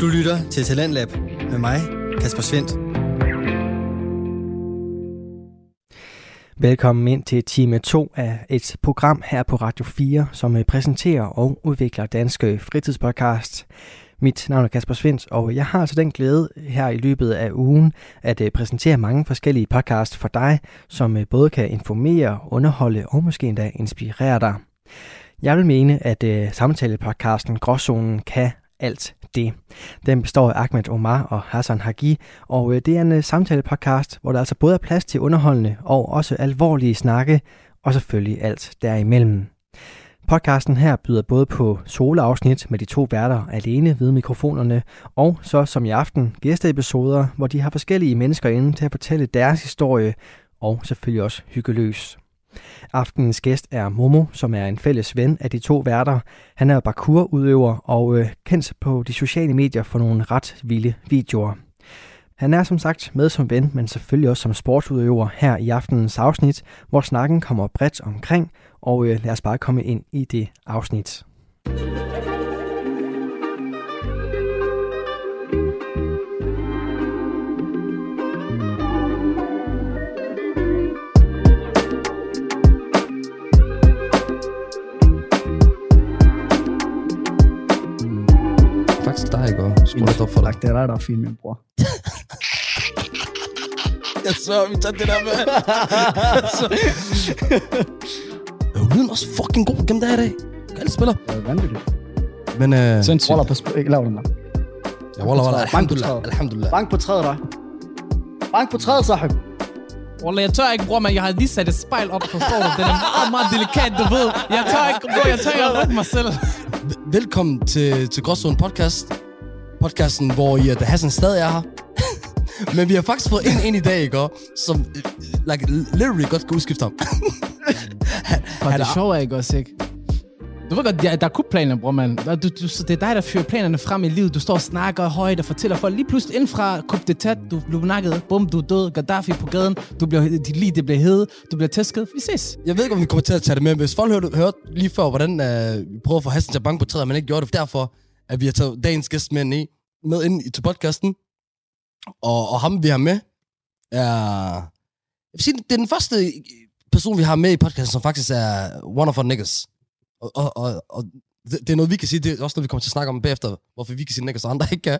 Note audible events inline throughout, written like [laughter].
Du lytter til Talentlab med mig, Kasper Svendt. Velkommen ind til time 2 af et program her på Radio 4, som øh, præsenterer og udvikler danske fritidspodcast. Mit navn er Kasper Svendt, og jeg har altså den glæde her i løbet af ugen at øh, præsentere mange forskellige podcasts for dig, som øh, både kan informere, underholde og måske endda inspirere dig. Jeg vil mene, at uh, samtalepodcasten Gråzonen kan alt det. Den består af Ahmed Omar og Hassan Hagi, og øh, det er en uh, samtalepodcast, hvor der altså både er plads til underholdende og også alvorlige snakke, og selvfølgelig alt derimellem. Podcasten her byder både på soloafsnit med de to værter alene ved mikrofonerne, og så som i aften gæsteepisoder, hvor de har forskellige mennesker inde til at fortælle deres historie, og selvfølgelig også hyggeløs. Aftenens gæst er Momo, som er en fælles ven af de to værter. Han er parkourudøver og øh, kendt på de sociale medier for nogle ret vilde videoer. Han er som sagt med som ven, men selvfølgelig også som sportsudøver her i aftenens afsnit, hvor snakken kommer bredt omkring, og øh, lad os bare komme ind i det afsnit. Faktisk dig, ikke? Og skruer lidt op for dig. Det er dig, der er fin, min bror. [laughs] Jeg så, vi tager det der med. Øh, [laughs] Lyden er også fucking god gennem det her i dag. Alle spiller. Det er vanvittigt. Men, øh, Sindssygt. Wallah, pas på, ikke lav den der. ja, wallah, wallah, Bank på alhamdulillah, alhamdulillah. Bank på træet, dig. Bank på træet, sahib. Wallah, jeg tør ikke, bror, men jeg har lige sat et spejl op, forstår du? Det er meget, meget delikat, du ved. Jeg tør ikke, bror, jeg tør ikke at mig selv. Velkommen til, til Gråzone Podcast. Podcasten, hvor I, at Hassan stadig er her. [laughs] Men vi har faktisk fået en ind i dag, ikke? Som øh, like, literally godt kan udskifte ham. [laughs] Og det sjove er ikke også, ikke? Du ved godt, der, der er kupplaner, bror, mand. Du, du, det er dig, der fyrer planerne frem i livet. Du står og snakker højt og fortæller folk. Lige pludselig inden fra kup det du blev nakket. Bum, du er død. Gaddafi på gaden. Du bliver, dit liv, det bliver hede. Du bliver tæsket. Vi ses. Jeg ved ikke, om vi kommer til at tage det med. Hvis folk hørte, hørte lige før, hvordan øh, vi prøvede at få Hassan til at banke på træet, men ikke gjorde det. Derfor, at vi har taget dagens gæst med, i, med ind i- til podcasten. Og, og ham, vi har med, er... Jeg vil sige, det er den første person, vi har med i podcasten, som faktisk er one of our niggas. Og, og, og, og det, det er noget, vi kan sige. Det er også noget, vi kommer til at snakke om bagefter. Hvorfor vi kan sige niggas, og andre ikke kan.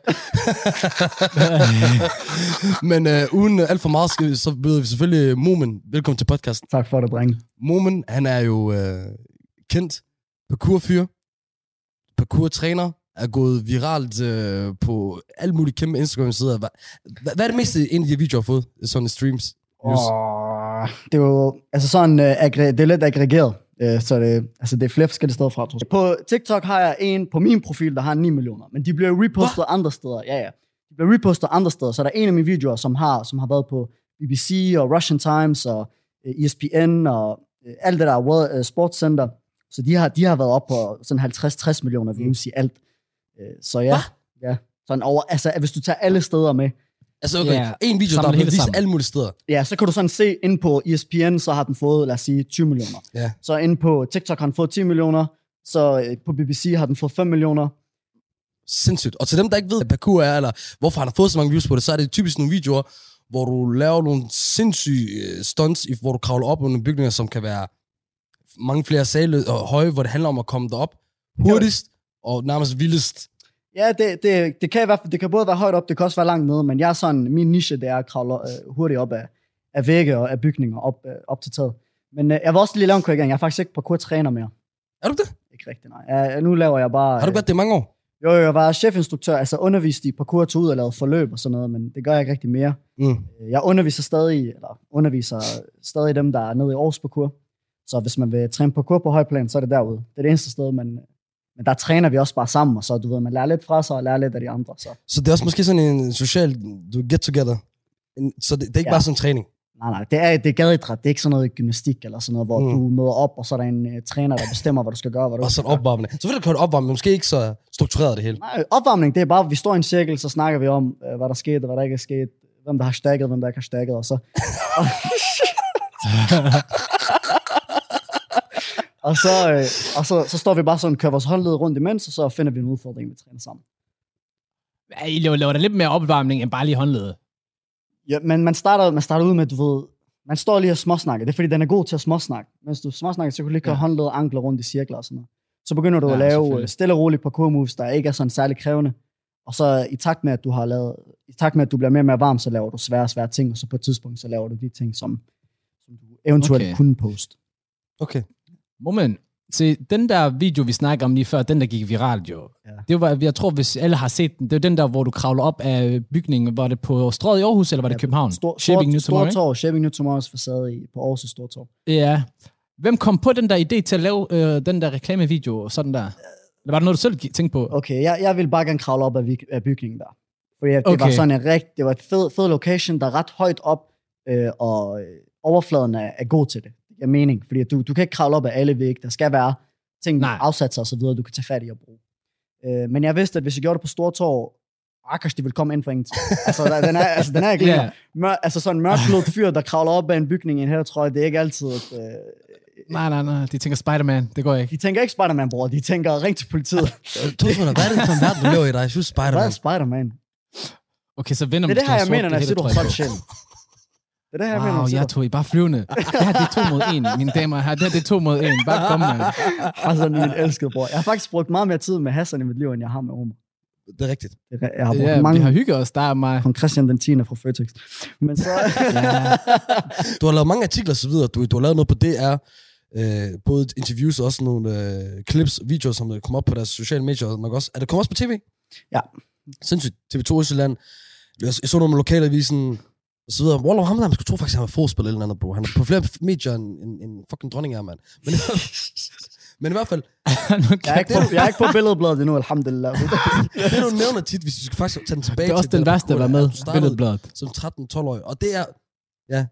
[laughs] Men øh, uden alt for meget, skal, så byder vi selvfølgelig Momen. Velkommen til podcasten. Tak for det, drenge. Momen, han er jo øh, kendt parkourfyr, parkour-træner, er gået viralt øh, på alle mulige kæmpe Instagram-sider. Hvad, hvad, er det meste, en af de videoer har fået, sådan streams? Og det er jo altså sådan, aggre- det er lidt aggregeret. Uh, så det, altså det er flere forskellige steder fra. På TikTok har jeg en på min profil, der har 9 millioner. Men de bliver repostet andre steder. Ja, ja. De bliver repostet andre steder. Så der er en af mine videoer, som har, som har været på BBC og Russian Times og uh, ESPN og uh, alt det der World uh, Sports Center. Så de har, de har været op på sådan 50-60 millioner views i alt. Så ja, ja. Sådan over, altså, hvis du tager alle steder med, Altså, okay, Ja, en video, der samle er vist sammen. alle mulige steder. Ja, så kan du sådan se, inde på ESPN, så har den fået, lad os sige, 20 millioner. Ja. Så inde på TikTok har den fået 10 millioner, så øh, på BBC har den fået 5 millioner. Sindssygt. Og til dem, der ikke ved, hvad parkour er, eller hvorfor han har fået så mange views på det, så er det typisk nogle videoer, hvor du laver nogle sindssyge øh, stunts, i- hvor du kravler op under bygninger, som kan være mange flere sale og høje, hvor det handler om at komme derop hurtigst og nærmest vildest. Ja, det, det, det, kan i hvert fald, det kan både være højt op, det kan også være langt nede, men jeg er sådan, min niche, det er at kravle øh, hurtigt op af, af vægge og af bygninger op, øh, op til taget. Men øh, jeg vil også lige lave en korrigering. Jeg er faktisk ikke parkour-træner mere. Er du det? Ikke rigtigt, nej. Jeg, nu laver jeg bare... Har du øh, været det i mange år? Jo, jo, jeg var chefinstruktør, altså undervist i parkour, tog ud og lavede forløb og sådan noget, men det gør jeg ikke rigtig mere. Mm. Jeg underviser stadig, eller underviser stadig dem, der er nede i Aarhus parkour. Så hvis man vil træne parkour på højplan, så er det derude. Det er det eneste sted, men, men der træner vi også bare sammen, og så du ved, man lærer lidt fra sig og lærer lidt af de andre. Så. Så det er også måske sådan en social du get together. En- Så det, det er ikke Ja. bare sådan en træning. Nej, nej, det er, det er gadeidræt. Det er ikke sådan noget gymnastik eller sådan noget, hvor Mm. du møder op, og så er der en uh, træner, der bestemmer, hvad du skal gøre. Hvad du Og så gøre. opvarmende. Så vil det køre opvarmende, men måske ikke så struktureret det hele. Nej, opvarmning, det er bare, vi står i en cirkel, så snakker vi om, øh, hvad der skete, og hvad der ikke er sket, hvem der har stakket, hvem der ikke har stakket, og så... [laughs] [laughs] og så, øh, og så, så står vi bare sådan, kører vores håndled rundt imens, og så finder vi en udfordring, vi træner sammen. Ja, I laver, laver der lidt mere opvarmning end bare lige håndlede. Ja, men man starter, man starter ud med, du ved, man står lige og småsnakker. Det er fordi, den er god til at småsnakke. Mens du småsnakker, så kan du lige køre Ja. håndled og ankler rundt i cirkler og sådan noget. Så begynder du Ja, at lave øh, stille og roligt parkour moves, der ikke er sådan særlig krævende. Og så i takt med, at du har lavet, i takt med, at du bliver mere og mere varm, så laver du svære, svære ting, og så på et tidspunkt, så laver du de ting, som, som du eventuelt Okay. okay. kunne poste. Okay. Moment. Se, den der video, vi snakker om lige før, den der gik viralt jo. Ja. Det var, jeg tror, hvis alle har set den, det er den der, hvor du kravler op af bygningen. Var det på Strøget i Aarhus, eller var det Ja, København? Stor, Shaping New Tomorrow, Stortorv, Shaping New Tomorrow's facade i, på Aarhus Stortorv. Ja. Hvem kom på den der idé til at lave øh, den der reklamevideo og sådan der? Eller var det noget, du selv tænkte på? Okay, jeg, jeg vil bare gerne kravle op af, af bygningen der. Fordi det okay. var sådan en rigt, det var et fed, fed location, der er ret højt op, øh, og øh, overfladen er, er god til det. Jeg mening, fordi du, du kan ikke kravle op af alle vægge. Der skal være ting, Nej. afsatser og så videre, du kan tage fat i og bruge. Øh, men jeg vidste, at hvis jeg gjorde det på Stortorv, Akers, de ville komme ind for ingenting. altså, der, den er, altså, den er ikke yeah. Mør, altså sådan en mørklødt fyr, der kravler op af en bygning i en jeg, det er ikke altid, at, øh, Nej, nej, nej. De tænker Spider-Man. Det går ikke. de tænker ikke Spider-Man, bror. De tænker, ring til politiet. Tosman, hvad er det for en verden, du lever i dig? Jeg synes, Hvad er Spider-Man. Spider-Man? Okay, så Venom Det er det her, jeg mener, når jeg det siger, du har på. sjæl. Det er det her, jeg mener, Wow, når jeg jeg tog I bare flyvende. Det her, det er to mod en, mine damer. Det her, det er to mod en. Bare kom, mand. [laughs] Altså, min elskede bror. Jeg har faktisk brugt meget mere tid med Hassan i mit liv, end jeg har med Omar. Det er rigtigt. Det Jeg har brugt Ja, ja, mange vi har hygget os, der er mig. kong Christian den 10. fra Føtex. Men så... Ja. Du har lavet mange artikler og så videre. Du, du har lavet noget på DR. Øh, både interviews og også nogle øh, clips, videoer, som der kommer op på deres sociale medier. og Nok også. Er det kommet også på tv? Ja. Sindssygt. TV2 Østjylland. Jeg, jeg så noget med lokalavisen og så videre. Wallah, ham der, man skulle tro faktisk, at han var forspiller eller andet, bro. Han er på flere medier end, end, end fucking dronning er, mand. Men, men i hvert fald, [laughs] jeg, er ikke på, jeg er ikke på billedbladet endnu, alhamdulillah. [laughs] det du nævner tit, hvis du skal faktisk tage den tilbage Det er også til den der værste at parkour, være er, med. Billedbladet. som 13-12-årig. Og det er, ja,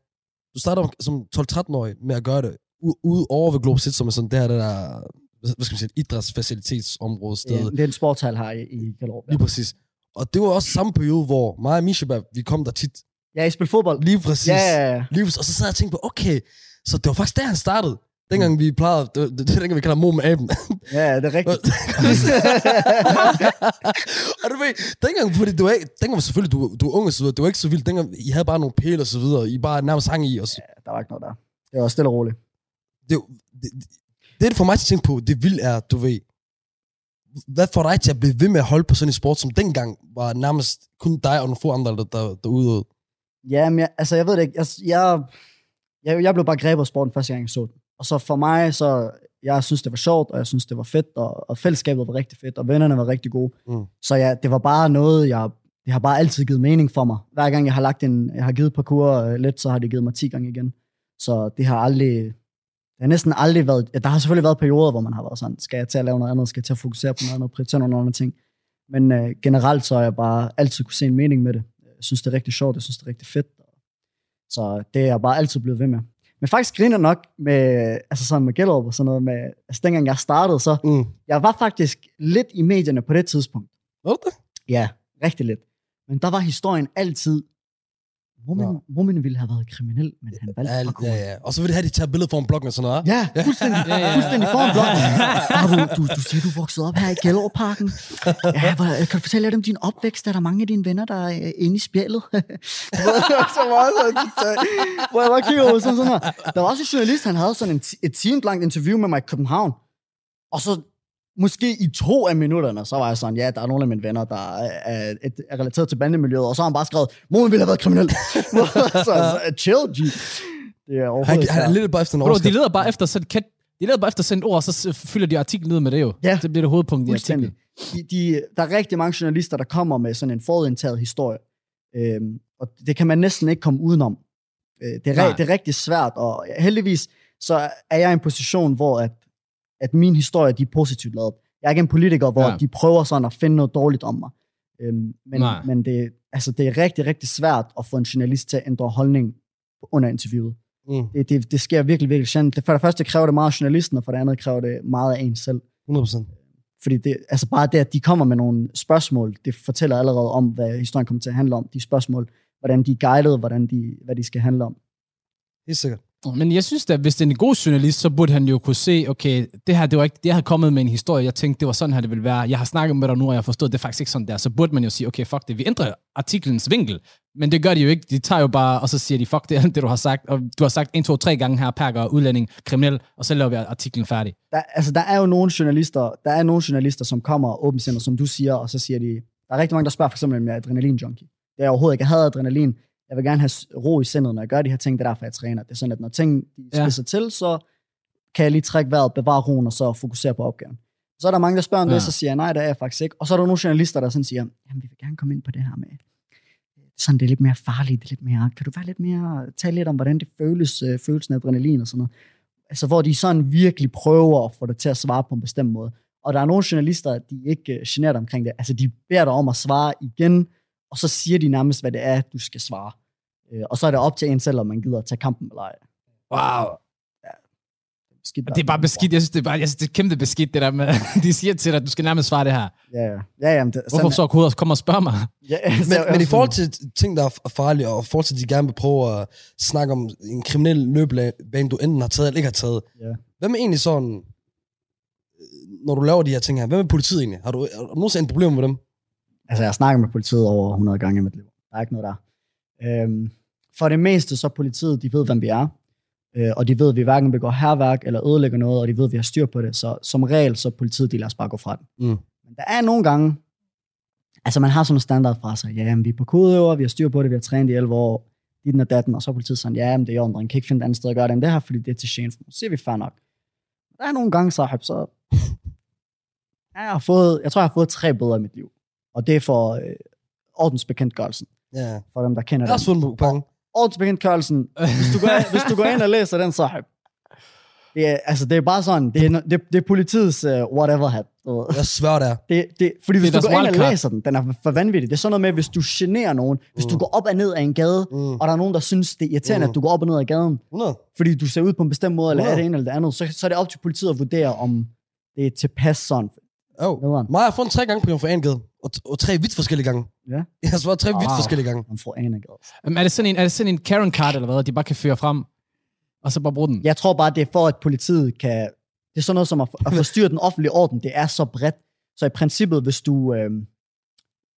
du starter som 12-13-årig med at gøre det, ude over ved Globe City, som er sådan det her, det der, hvad skal man sige, idrætsfacilitetsområde sted. Ja, det er en sportshal her i, i Gellerup. Ja. Lige præcis. Og det var også samme periode, hvor mig og Mishabab, vi kom der tit. Ja, jeg spiller fodbold. Lige præcis. Ja, ja, ja. Lige præcis. Og så sad jeg og tænkte på, okay, så det var faktisk der, han startede. Dengang vi plejede, det, det, det dengang vi kalder mor med aben. Ja, det er rigtigt. [laughs] og du ved, dengang, fordi du er, dengang var selvfølgelig, du, du er ung og så videre, det var ikke så vildt. Dengang, I havde bare nogle pæle og så videre, I bare nærmest hang i. Og så, der var ikke noget der. Det var stille og roligt. det, det, det, det, får mig til at tænke på, det vildt er, du ved, hvad får dig til at blive ved med at holde på sådan en sport, som dengang var nærmest kun dig og nogle få andre, der, der, der udøvede? Ja, men jeg, altså, jeg ved det ikke. Jeg, jeg, jeg, jeg blev bare grebet af sporten første gang, jeg så den. Og så for mig, så jeg synes, det var sjovt, og jeg synes, det var fedt, og, og fællesskabet var rigtig fedt, og vennerne var rigtig gode. Mm. Så ja, det var bare noget, jeg, det har bare altid givet mening for mig. Hver gang jeg har lagt en, jeg har givet parkour øh, lidt, så har det givet mig 10 gange igen. Så det har aldrig, det har næsten aldrig været, ja, der har selvfølgelig været perioder, hvor man har været sådan, skal jeg til at lave noget andet, skal jeg til at fokusere på noget andet, prioritere nogle andre ting. Men øh, generelt så har jeg bare altid kunne se en mening med det. Jeg synes, det er rigtig sjovt, jeg synes, det er rigtig fedt. Så det er jeg bare altid blevet ved med. Men faktisk griner nok med, altså sådan med Gellerup og sådan noget, med, altså dengang jeg startede, så Mm. jeg var faktisk lidt i medierne på det tidspunkt. Var det? Ja, rigtig lidt. Men der var historien altid, Woman, woman ville have været kriminel, men han valgte Ja, parkour. ja, ja. Og så vil det have, de tager billeder foran bloggen og sådan noget. Ja, fuldstændig, [laughs] Ja, ja. fuldstændig foran blokken. Ah, du, du, du siger, du voksede op her i Gellerup-parken. [laughs] Ja, hvor, kan du fortælle lidt om din opvækst? Er der mange af dine venner, der er øh, inde i spjældet? [laughs] så meget hvor jeg bare kigger over sådan, sådan her. Der var også en journalist, han havde sådan en, et timelangt langt interview med mig i København. Og så måske i to af minutterne, så var jeg sådan, ja, der er nogle af mine venner, der er, er, er relateret til bandemiljøet, og så har han bare skrevet, moren ville have været kriminel. [laughs] så, så, chill, G. Det er Han, han er lidt bare efter en Bro, de leder bare efter sådan kat, de leder bare efter et ord, og så fylder de artiklen ned med det jo. Ja. Det bliver det hovedpunkt i artiklen. De, de, der er rigtig mange journalister, der kommer med sådan en forudindtaget historie. Øhm, og det kan man næsten ikke komme udenom. Øh, det, er, Nej. det er rigtig svært, og heldigvis så er jeg i en position, hvor at, at min historie de er positivt lavet. Jeg er ikke en politiker, hvor Ja. de prøver sådan at finde noget dårligt om mig. Øhm, men Nej. men det, altså, det er rigtig, rigtig svært at få en journalist til at ændre holdning under interviewet. Mm. Det, det, det sker virkelig, virkelig sjældent. Det, for det første kræver det meget af journalisten, og for det andet kræver det meget af en selv. 100%. Fordi det, altså bare det, at de kommer med nogle spørgsmål, det fortæller allerede om, hvad historien kommer til at handle om. De spørgsmål, hvordan de er guidet, hvordan de, hvad de skal handle om. Helt sikkert. Men jeg synes at hvis det er en god journalist, så burde han jo kunne se, okay, det her, det var ikke, jeg havde kommet med en historie, jeg tænkte, det var sådan her, det ville være. Jeg har snakket med dig nu, og jeg har forstået, det er faktisk ikke sådan der. Så burde man jo sige, okay, fuck det, vi ændrer artiklens vinkel. Men det gør de jo ikke. De tager jo bare, og så siger de, fuck det, [laughs] det du har sagt. Og du har sagt en, to, tre gange her, perker, udlænding, kriminel, og så laver vi artiklen færdig. Der, altså, der er jo nogle journalister, der er nogle journalister, som kommer åbent som du siger, og så siger de, der er rigtig mange, der spørger for eksempel, om jeg er adrenalin junkie. Det er overhovedet ikke, jeg havde adrenalin. Jeg vil gerne have ro i sindet, når jeg gør de her ting, det er derfor, jeg træner. Det er sådan, at når ting de Ja. spidser til, så kan jeg lige trække vejret, bevare roen, og så fokusere på opgaven. Så er der mange, der spørger om Ja. det, så siger jeg, nej, det er jeg faktisk ikke. Og så er der nogle journalister, der sådan siger, jamen, vi vil gerne komme ind på det her med, sådan, det er lidt mere farligt, det er lidt mere, kan du være lidt mere, tale lidt om, hvordan det føles, øh, følelsen af adrenalin og sådan noget. Altså, hvor de sådan virkelig prøver at få dig til at svare på en bestemt måde. Og der er nogle journalister, de er ikke øh, generet omkring det. Altså, de beder dig om at svare igen, og så siger de nærmest, hvad det er, du skal svare. Øh, Og så er det op til en selv, om man gider at tage kampen eller ej. Wow. Skidt Det er bare beskidt. Jeg synes, det er, bare, jeg synes, det er kæmpe beskidt, det der med, [laughs] de siger til dig, at du skal nærmest svare det her. Ja, ja. ja, ja men det, Hvorfor så kunne komme og spørge mig? Ja, Men, [laughs] men i forhold til ting, der er farlige, og i forhold til, at de gerne vil prøve at snakke om en kriminel løbebane, du enten har taget eller ikke har taget. Ja. Hvem er egentlig sådan, øh, når du laver de her ting her, hvem er politiet egentlig? Har du, har du nogensinde en problem med dem? Altså, jeg har snakket med politiet over 100 gange i mit liv. Der er ikke noget der. Øhm, for det meste, så politiet, de ved, hvem vi er. Øh, og de ved, at vi hverken begår herværk eller ødelægger noget, og de ved, at vi har styr på det. Så som regel, så politiet, de lader os bare gå fra den. Mm. Men der er nogle gange, altså man har sådan en standard fra sig. Ja, men vi er på kodeøver, vi har styr på det, vi har trænet i 11 år, i den og datten, og så er politiet sådan, ja, men det er jo, kan ikke finde et andet sted at gøre det end det her, fordi det er til gene for mig. Så siger vi fair nok. Der er nogle gange, sahib, så [laughs] jeg har fået, jeg tror, jeg har fået tre bøder i mit liv. Og det er for øh, ordensbekendtgørelsen, Ja. for dem, der kender Jeg har også på bange. Ordensbekendtgørelsen, hvis du, går, hvis du går ind og læser den, så det er, altså, det er bare sådan, det er, det, det er politiets uh, whatever hat. du. Jeg svær der. Det, det, fordi hvis Det er du går ind og læser den, den er for vanvittig. Det er sådan noget med, hvis du generer nogen, hvis du Mm. går op og ned af en gade, Mm. og der er nogen, der synes, det er irriterende, Mm. at du går op og ned ad gaden, 100. fordi du ser ud på en bestemt måde, eller er Ja. det ene eller det andet, så, så er det op til politiet at vurdere, om det er tilpas sådan. Oh. Nederen. Mig har fundet tre gange på Jomfru Angade, og, og tre vidt forskellige gange. Ja. [laughs] Jeg har svaret tre vidt Ah. forskellige gange. Man får en af gaden. Jamen, Er det sådan en, er det sådan en Karen card, eller hvad, de bare kan føre frem, og så bare bruge den? Jeg tror bare, det er for, at politiet kan... Det er sådan noget som at, at forstyrre den offentlige orden. Det er så bredt. Så i princippet, hvis du øh,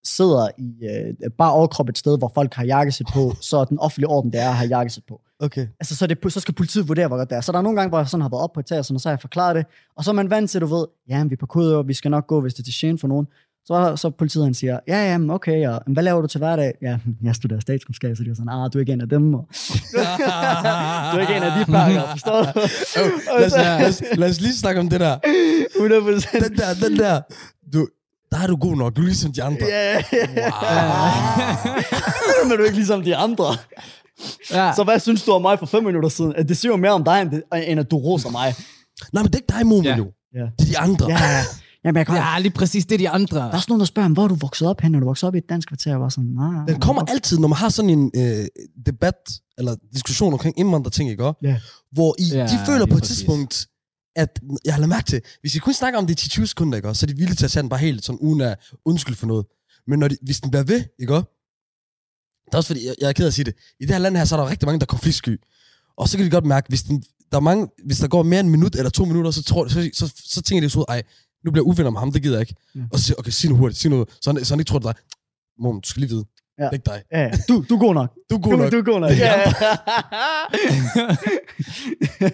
sidder i øh, bare overkrop et sted, hvor folk har jakkesæt på, så er den offentlige orden, det er at have jakkesæt på. Okay. Altså, så, er det, så skal politiet vurdere, hvor godt det er. Så der er nogle gange, hvor jeg sådan har været op på etagen, og så har jeg forklaret det. Og så er man vant til, du ved, ja, vi er på kodeøver, vi skal nok gå, hvis det er til gene for nogen. Så, så politiet han siger, ja, ja, men okay, og, men hvad laver du til hverdag? Ja, [laughs] jeg studerer statskundskab, så de er sådan, ah, du er ikke en af dem. Og, [laughs] du er ikke en af de pakker, forstår du? [laughs] Oh, lad, os, lad, os, lad os lige snakke om det der. 100 procent. Den der, den der. Du, der er du god nok. Du er ligesom de andre. Ja. Men er du ikke ligesom de andre? Ja. Så hvad synes du om mig for fem minutter siden? At Det siger jo mere om dig, end, det, end at du roser mig. Nej, men det er ikke dig, Momen, Ja. jo. Ja. Det er de andre. Ja, Jamen, jeg kan, Ja, lige præcis, det er de andre. Der er også nogen, der spørger, hvor er du vokset op hen? Er du vokset op i et dansk kvarter? Jeg var sådan, nej. Den kommer altid, når man har sådan en øh, debat, eller diskussion omkring indvandrerting, ikke? også? Ja. Hvor I, Ja, de føler på et præcis. tidspunkt, at jeg har lagt mærke til, hvis I kun snakker om det i 10-20 sekunder, ikke? også, så er de villige til at tage den bare helt sådan uden at undskylde for noget. Men når de, hvis den bliver ved, ikke? også? Det er også fordi, jeg, jeg er ked af at sige det. I det her land her, så er der rigtig mange, der er konfliktsky. Og så kan de godt mærke, hvis, den, der er mange, hvis der går mere end en minut eller to minutter, så, tror, så, så, så, så tænker de så ud, ej, nu bliver jeg uvenner med ham, det gider jeg ikke. Ja. Og så siger jeg, okay, sig nu hurtigt, sig noget, så han, så han ikke tror, det er dig. Mom, du skal lige vide, Ja. det er ikke dig. Ja, ja. du, du er god nok. Du er god Du, nok. du er god nok. Er [laughs] Ja.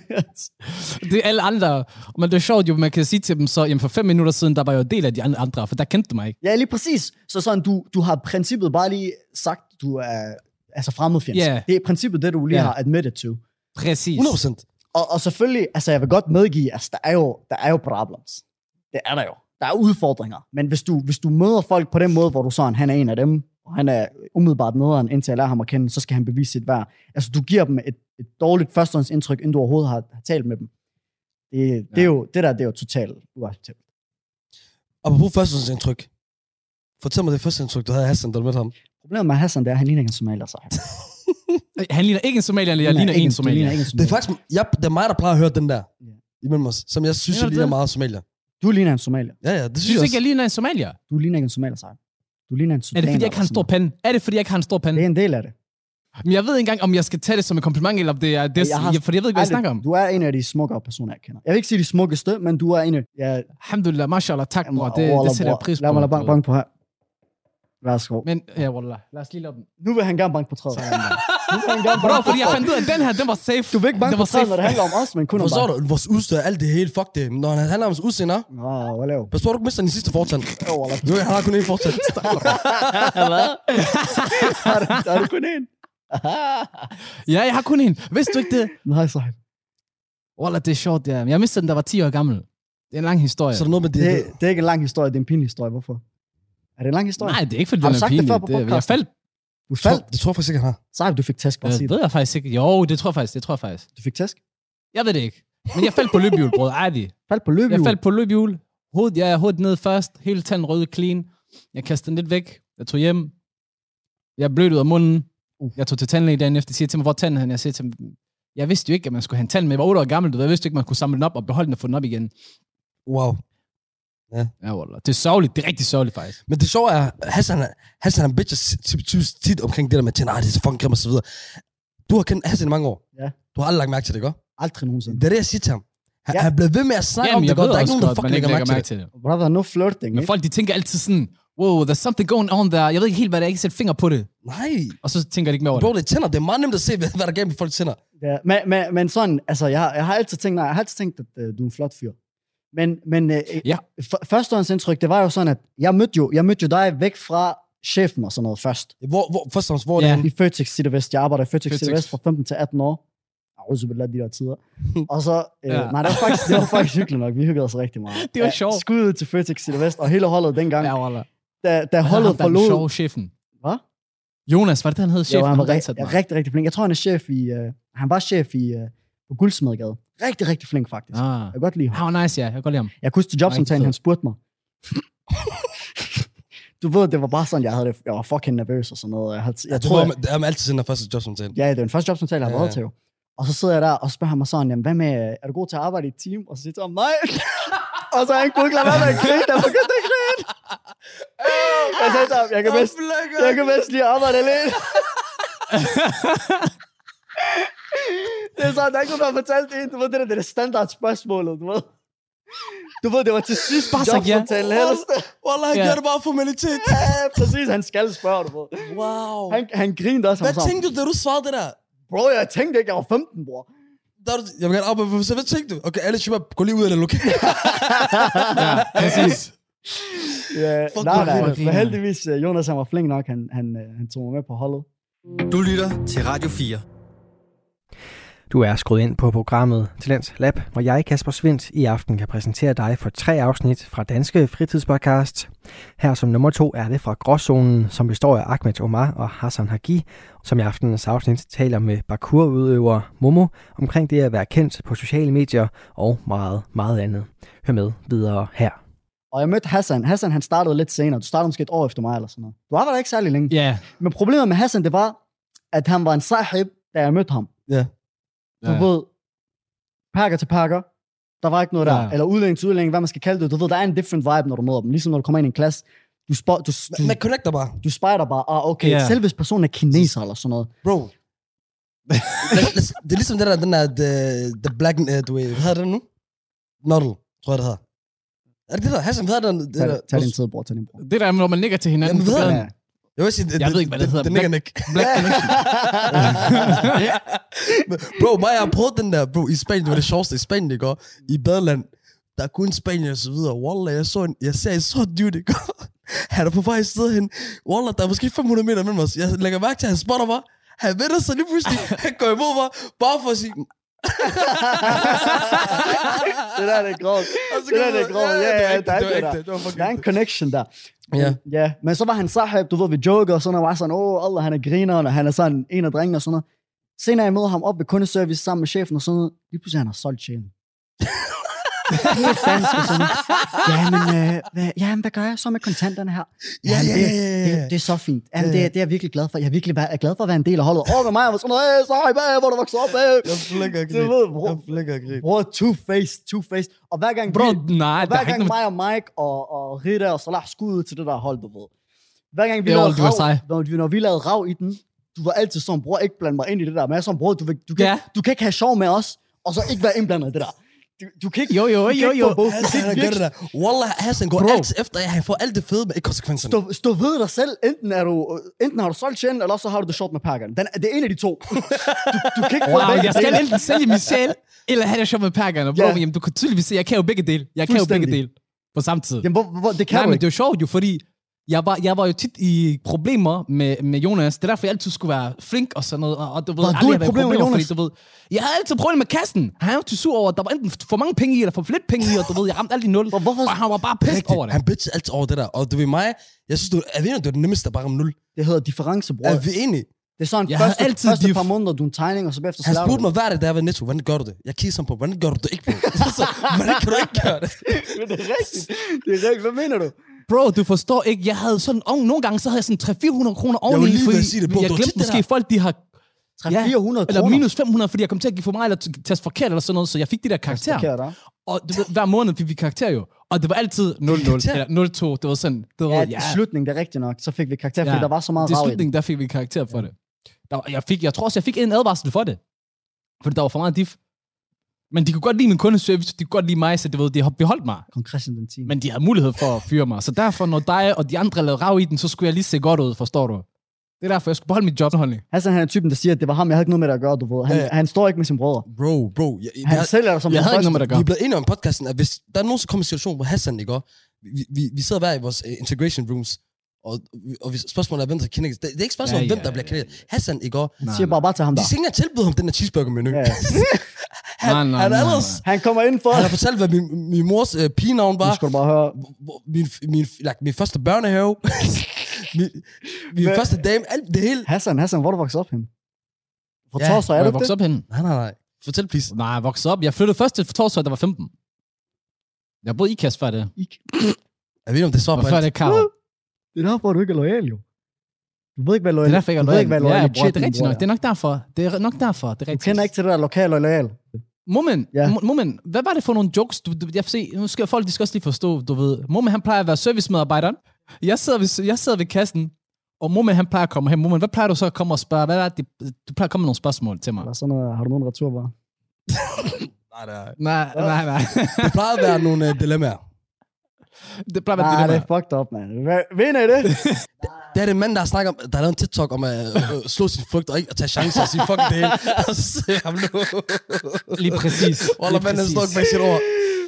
Det er alle andre. Men det er sjovt jo, man kan sige til dem så, jamen for fem minutter siden, der var jeg jo del af de andre, for der kendte du mig ikke. ja, lige præcis. Så sådan, du, du har princippet bare lige sagt, du er altså fremmedfjendsk. Ja. Det er i princippet det, du lige Ja. har admitted to. Præcis. 100%. Og, og selvfølgelig, altså jeg vil godt medgive, altså der er jo, der er jo problems. Det er der jo. Der er udfordringer. Men hvis du, hvis du møder folk på den måde, hvor du sådan, han er en af dem, og han er umiddelbart nederen, indtil jeg lærer ham at kende, så skal han bevise sit værd. Altså du giver dem et, et dårligt førstehåndsindtryk, inden du overhovedet har, har talt med dem. Det, det, er jo, det der, det er jo totalt uacceptabelt. Apropos førstehåndsindtryk. Fortæl mig det første indtryk, du havde af Hassan, da du mødte ham. Problemet med Hassan, det er, at han ligner ikke en somalier. Så. [laughs] Han ligner ikke en somalier, jeg ligner en somalier. Ligner ikke en Det er somalier. faktisk, jeg, det er mig, der plejer at høre den der. Ja. Imellem os. Som jeg synes, jeg du ligner det? meget somalier. Du ligner en somalier. Ja, ja, det synes synes jeg ikke, jeg ligner en somalier? Du ligner ikke en somalier, så. Du ligner en Er det fordi, jeg ikke har en stor pande? Er det fordi, jeg ikke har en stor Det pande? er en del af det. Men jeg ved ikke engang, om jeg skal tage det som et kompliment, eller om det er det, Jeg har- jeg, fordi jeg ved ikke, hvad jeg snakker om. Du er en af de smukkere personer, jeg kender. Jeg vil ikke sige de smukkeste, men du er en af... Ja, Alhamdulillah, mashallah, tak, bror. Det, det sætter jeg pris på. Lad mig bank, bank på her. Værsgo. Men, ja, wallah. Lad os lige lade den. Nu vil han gerne banke på træet. nu vil han gerne Bro, banke på fordi jeg fandt ud af, at den her, den var safe. Du vil ikke banke den på var træet, safe. når det handler om os, men kun om Forstår du? Vores udstyr, alt det hele, fuck det. Når han handler om vores udseende, Nå, hvad laver pas på, du ikke mister den sidste fortand. [laughs] du? Wallah. Jo, han har kun én fortand. [laughs] Hvad? Har du- du kun en? Ja, jeg har kun en. Vidste du ikke det? Nej, så Wallah, det er sjovt, ja. Jeg mistede den, der var 10 år gammel. Det er en lang historie. Så er der noget med det. det, det er ikke en lang historie, det er en pinlig historie. Hvorfor? Er det en lang historie? Nej, det er ikke, fordi Har den er sagt det pinlig. før på Det, jeg faldt. Du Det faldt. det tror jeg faktisk ikke, han har. Sej, du fik tæsk. Bare Det det. ved jeg faktisk ikke. Jo, det tror jeg faktisk. Det tror jeg faktisk. Du fik tæsk? Jeg ved det ikke. Men jeg faldt på løbehjul, bror. Ærlig. Faldt på løbehjul. Jeg faldt på løbehjul. Hovedet, ja, hovedet ned først. Hele tanden røde clean. Jeg kastede den lidt væk. Jeg tog hjem. Jeg blødte ud af munden. Uh. Jeg tog til tandlæge dagen efter. Siger til mig, hvor tanden henne? Jeg siger til dem, jeg vidste jo ikke, at man skulle have en tand med. Jeg var 8 år gammel, du ved. Jeg vidste ikke, man kunne samle den op og beholde den og få den op igen. Wow. Ja, wallah. Det er sørgeligt. Det er rigtig sørgeligt, faktisk. Men det sjove er, Hassan, Hassan han bitcher tit, omkring det der med, at nej, det er så fucking grimt og så videre. Du har kendt Hassan i mange år. Ja. Du har aldrig lagt mærke til det, ikke? Aldrig nogensinde. Det er det, jeg siger til ham. Han, Ja. ja. han bliver ved med at snakke om Jamen, det jeg godt. Der er ikke nogen, der fucking ikke lægger mærke til det. det. Brother, no flirting, Men ikke? folk, de tænker altid sådan, wow, there's something going on there. Jeg ved ikke helt, hvad det er. Jeg kan sætte finger på det. Nej. Og så tænker de ikke mere over Bro, det. det er tænder. Det er meget nemt at se, [laughs] hvad der er galt med folks tænder. Ja, men, men, men sådan, altså, jeg, har- jeg har altid tænkt, nej, jeg har altid tænkt, at uh, du er en flot fyr. Men, men uh, Ja. førstehåndsindtryk, det var jo sådan, at jeg mødte jo, jeg mødte jo dig væk fra chefen og sådan noget først. Hvor, hvor, først hvor Ja. det I Føtex City West. Jeg arbejder i Føtex City. West fra 15 til 18 år. Har de der tider. [laughs] Og så, øh, Ja. nej, det var, faktisk, det var faktisk hyggeligt nok. Vi hyggede os rigtig meget. Det var sjovt. Skud ud til Føtex City West og hele holdet dengang. Ja, wallah. Da, da Han holdet forlod... sjove chefen. Hvad? Jonas, var det han hed? Jo, Chefen, han var der rigtig, rigtig, rigtig flink. Jeg tror, han er chef i... Uh, han var chef i uh, på Guldsmedgade. Rigtig, rigtig flink, faktisk. Ah. Jeg kan godt lide ham. Han var nice, ja. Jeg kan godt lide ham. Jeg kunne huske til jobsamtalen, han spurgte mig. du ved, det var bare sådan, jeg havde det. Jeg var fucking nervøs og sådan noget. Jeg, havde, jeg, Jeg jeg tror, det er man altid sender første jobsamtale. Ja, det er den første jobsamtale, jeg har Ja, været til. jo. Og så sidder jeg der og spørger han mig sådan, jamen, hvad med, er du god til at arbejde i et team? Og så siger jeg ham, nej. [laughs] og så har han kunne ikke lade være med at grine, jeg begyndte at grine. [laughs] jeg sagde til ham, jeg kan bedst, jeg kan bedst lige arbejde alene. [laughs] det er sådan, der er ikke nogen, der har fortalt det. Du ved, det der, det er det standard spørgsmålet, du ved. Du ved, det var til sidst Bare sagt ja. jobsamtalen ellers. Wallah, han Ja. gør det bare formalitet. Ja, præcis, han skal spørge, du ved. Wow. Han, han grinede også. Han Hvad var sådan, tænkte du, da du svarede det der? Bro, jeg tænkte ikke, jeg var 15, bror. Der du, jeg vil gerne arbejde for så hvad tænkte du? Okay, alle shibab, gå lige ud af det lokale. [laughs] Ja, præcis. Ja, Fuck, nej, hvor nej, griner. men heldigvis, øh, Jonas han var flink nok, han, han, øh, han tog mig med på holdet. Du lytter til Radio 4. Du er skruet ind på programmet Talents Lab, hvor jeg, Kasper Svendt, i aften kan præsentere dig for tre afsnit fra Danske Fritidspodcast. Her som nummer to er det fra Gråzonen, som består af Ahmed Omar og Hassan Hagi, som i aftenens afsnit taler med Bakur-udøver Momo omkring det at være kendt på sociale medier og meget, meget andet. Hør med videre her. Og jeg mødte Hassan. Hassan, han startede lidt senere. Du startede måske et år efter mig eller sådan noget. Du arbejdede ikke særlig længe. Ja. Men problemet med Hassan, det var, at han var en sahib, da jeg mødte ham. Ja. Du Ja. ved, pakker til pakker. Der var ikke noget der. Ja. Eller udlænding til udlænding, hvad man skal kalde det. Du ved, der er en different vibe, når du møder dem. Ligesom når du kommer ind i en klasse. Du, spot, du, du, Man connecter bare. du spejder bare, ah, okay, Ja. selv hvis personen er kineser eller sådan noget. Bro. Det er ligesom det der, den der, the, the black, uh, du ved, hvad hedder det nu? Noddle, tror jeg det hedder. Er det det der? Hassan, hvad hedder det? Tag, der? tag din tid, bror, tag din bror. Det der, når man nikker til hinanden Jamen, på ved jeg. vil sige, det, Jeg ved ikke, hvad det hedder. Det, det, det Black- Black Connection. [laughs] bro, mig, jeg har prøvet den der, bro, i Spanien, det var det sjoveste i Spanien, det går. I badeland, der er kun Spanien og så videre. Wallah, jeg, så en, jeg ser en sort dude, det går. [laughs] Han er på vej et sted hen. Wallah, der er måske 500 meter mellem os. Jeg lægger mærke til, at han spotter mig. Han vender sig lige pludselig. Han går imod mig, bare for at sige... [laughs] det der, det er grovt. Og så Det der, det er grovt. Ja, ja, det der er det der. er en connection der. Ja. ja. Men så var han sahib, du ved, vi joker og sådan noget, var sådan, åh, oh, Allah, han er grineren, og han er sådan en af drengene og sådan noget. Senere jeg møder ham op ved kundeservice sammen med chefen og sådan noget. Lige pludselig han har solgt sjælen. [laughs] Helt dansk og sådan. Jamen, øh, hvad, jamen, hvad gør jeg så med kontanterne her? Ja, Jamen, ja, det, ja, ja, ja. Det, det, er så fint. Jamen, Ja, det, det er jeg virkelig glad for. Jeg er virkelig er glad for at være en del af holdet. Åh, oh, med mig, jeg var sådan noget, hey, hey, hvor du vokset op, hey. Jeg flækker bror. Jeg flækker og griner. Bror, two-faced, two-faced. Og hver gang Bro, vi, nej, og der hver er ikke gang mig og Mike og, og Rita og Salah skud til det der hold, du ved. Hver gang vi Det lavede rav, når, vi, når vi lavede rav i den, du var altid sådan, bror, ikke blande mig ind i det der. Men jeg er sådan, bror, du, du, kan, ja. du kan ikke have sjov med os, og så ikke være indblandet i det der. Du, du kan ikke, Jo, jo, jo, jo. få. Wallah, Hassan går Bro. altid efter, at han får alt det fede, ikke konsekvenserne. stå, stå ved dig selv. Enten, er du, enten har du solgt sjælen, eller så har du det sjovt med pakkerne. Den, det er en af de to. Du, du kan ikke få Wow, begge jeg skal enten sælge min sjæl, eller have det sjovt med pakkerne. Bro, Ja. jamen, du kan tydeligvis se, jeg kan jo begge dele. Jeg kan jo begge dele på samme tid. Jamen, hvor, hvor, det kan Nej, men ikke. det er jo sjovt jo, fordi jeg var, jeg var jo tit i problemer med, med Jonas. Det er derfor, jeg altid skulle være flink og sådan noget. Og, og du ved, Var du aldrig i problemer med Jonas? Fordi, du ved, jeg havde altid problemer med kassen. Han er jo til sur over, at der var enten for mange penge i, eller for lidt penge i, og du ved, jeg ramte altid nul. Hvor- hvorfor- Og han var bare pissed over det. Han bitcher altid over det der. Og du ved mig, jeg synes, du, er vi enige, det er det nemmeste bare ramme nul. Det hedder difference, bror. Er vi enige? Det er sådan, Jeg første, altid første diff. par måneder, du er en tegning, og så bagefter Han spurgte mig hver dag, da jeg var netto, hvordan gør du det? Jeg kigger sådan på, hvordan gør du det ikke på? [laughs] så, hvordan kan du ikke gøre det? [laughs] Men det er rigtigt. Det er rigtigt. Hvad mener du? Bro, du forstår ikke, jeg havde sådan, og nogle gange så havde jeg sådan 300-400 kroner var oveni, lige at fordi sige det, bro. jeg Det var glemte det måske folk, de har 300-400 kroner. eller minus 500, fordi jeg kom til at give for meget, eller t- taste forkert, eller sådan noget, så jeg fik de der karakterer. Forkert, ja. Og du ved, hver måned fik vi karakter jo. Og det var altid [laughs] 0-0, Karakter? eller 0-2, det var sådan, det var, Ja, ja, slutningen, det er rigtigt nok. Så fik vi karakter, fordi Ja. der var så meget det rav i slutningen, der fik vi karakter for det. Der, var- jeg, fik, jeg tror også, jeg fik en advarsel for det. Fordi der var for meget diff. Men de kunne godt lide min kundeservice, de kunne godt lide mig, så det ved, de har beholdt mig. Kong Christian den 10. Men de havde mulighed for at fyre mig. Så derfor, når dig og de andre lavede rav i den, så skulle jeg lige se godt ud, forstår du? Det er derfor, jeg skulle beholde mit jobholdning. Hassan, han er typen, der siger, at det var ham, jeg havde ikke noget med det at gøre, du ved. Han, Ja. han står ikke med sine brødre. Bro, bro. Jeg, Han jeg, sælger dig som Jeg havde ikke noget med det at vi er gøre. blevet enige om i podcasten, at hvis der er nogen, som kommer en situation, hvor Hassan, ikke? Vi, vi, vi sidder hver i vores uh, integration rooms, og, og vi, spørgsmålet er, hvem der kan knækkes. Det, det er ikke spørgsmålet Ja, om, hvem ja, der bliver ja, knækket. Hassan, ikke også? Han siger bare, bare til ham der. De ikke tilbyde ham den der cheeseburger-menu. Ja. [laughs] Han, Nej, nej, han, nej, er nej. Han kommer ind for... han har fortalt, hvad min, min mors uh, pigenavn Nu var. skal du bare høre. min, min, like, min første børnehave. [laughs] min min Hvad? første dame. Alt det hele. Hassan, Hassan, hvor er du vokset op hen? Fra Ja, ja, Torsøj, er du det? op henne? Nej, nej, nej. Fortæl, please. Nej, jeg voksede op. Jeg flyttede først til Torsvøj, der var 15. Jeg boede i Ikast før det. Ikke. Jeg ved ikke, om det svarer på før alt. det Karl. Det er derfor, du ikke er lojal, jo. Du ved ikke, hvad Det lojal er derfor, jeg er du ved ikke, hvad lojal. Ja, bror, det er rigtigt nok. Det er nok derfor. Det er nok derfor. Det er Du rigtigt. kender ikke til det der lokal og lojal. Moment, Ja. moment, hvad var det for nogle jokes? Du, du, jeg se, nu skal folk de skal også lige forstå, du ved. Moment, han plejer at være servicemedarbejderen. Jeg sidder ved, jeg sidder ved kassen, og Moment, han plejer at komme hen. Moment, hvad plejer du så at komme og spørge? Hvad er det? Du plejer at komme med nogle spørgsmål til mig. Eller sådan noget. Har du nogen returvarer? [laughs] Nej, nej. Nej, nej, nej. Det plejer at være nogle uh, dilemmaer. Det plejer at være Nej, det, det er fucked up, man. Vinder I [laughs] det? Det er det mand, der snakker om, der har lavet en TikTok om at uh, slå sin frygt og ikke at tage chancer og sige, fuck det hele. [laughs] Og så siger jeg ham nu. Lige præcis. [laughs] Wallah, Lige manden står ikke bag sit ord.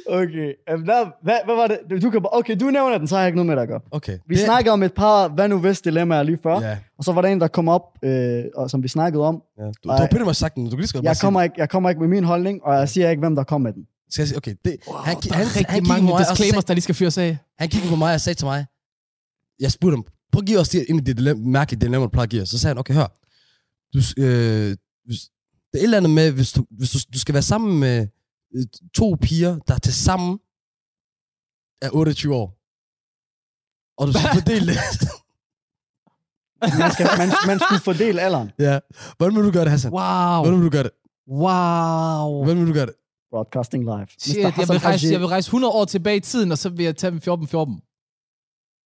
Okay. Der, hvad, hvad var det? Du- kan, bare- okay, du nævner den, så har jeg ikke noget med det at gøre. Okay. Vi det... snakkede om et par hvad nu hvis dilemmaer lige før. Ja, Og så var der en, der kom op, øh, og som vi snakkede om. ja. Du, du har pretty much sagt den. Du kan lige bare Jeg kommer, ikke, jeg kommer ikke med min holdning, og jeg siger ikke, hvem der kom med den. Skal jeg sige, okay. Det, Wow, han, der han, er han, rigtig han, kiggede mange disclaimers, der lige skal fyres af. han kiggede på mig og sagde til mig, jeg spurgte ham, prøv at give os det ind i det dilemma, mærkelige dilemma, du plejer at give os. Så sagde han, okay, hør. Du, øh, hvis, det er et eller andet med, hvis du, hvis du, du skal være sammen med øh, to piger, der til sammen er 28 år. Og du skal [laughs] fordele det. Man, skal, man, man skulle fordele alderen. ja. Hvordan vil du gøre det, Hassan? Wow. Hvordan vil du gøre det? Wow. Hvordan vil du gøre det? Broadcasting live. Shit, jeg vil, rejse, jeg vil rejse 100 år tilbage i tiden, og så vil jeg tage dem 14-14.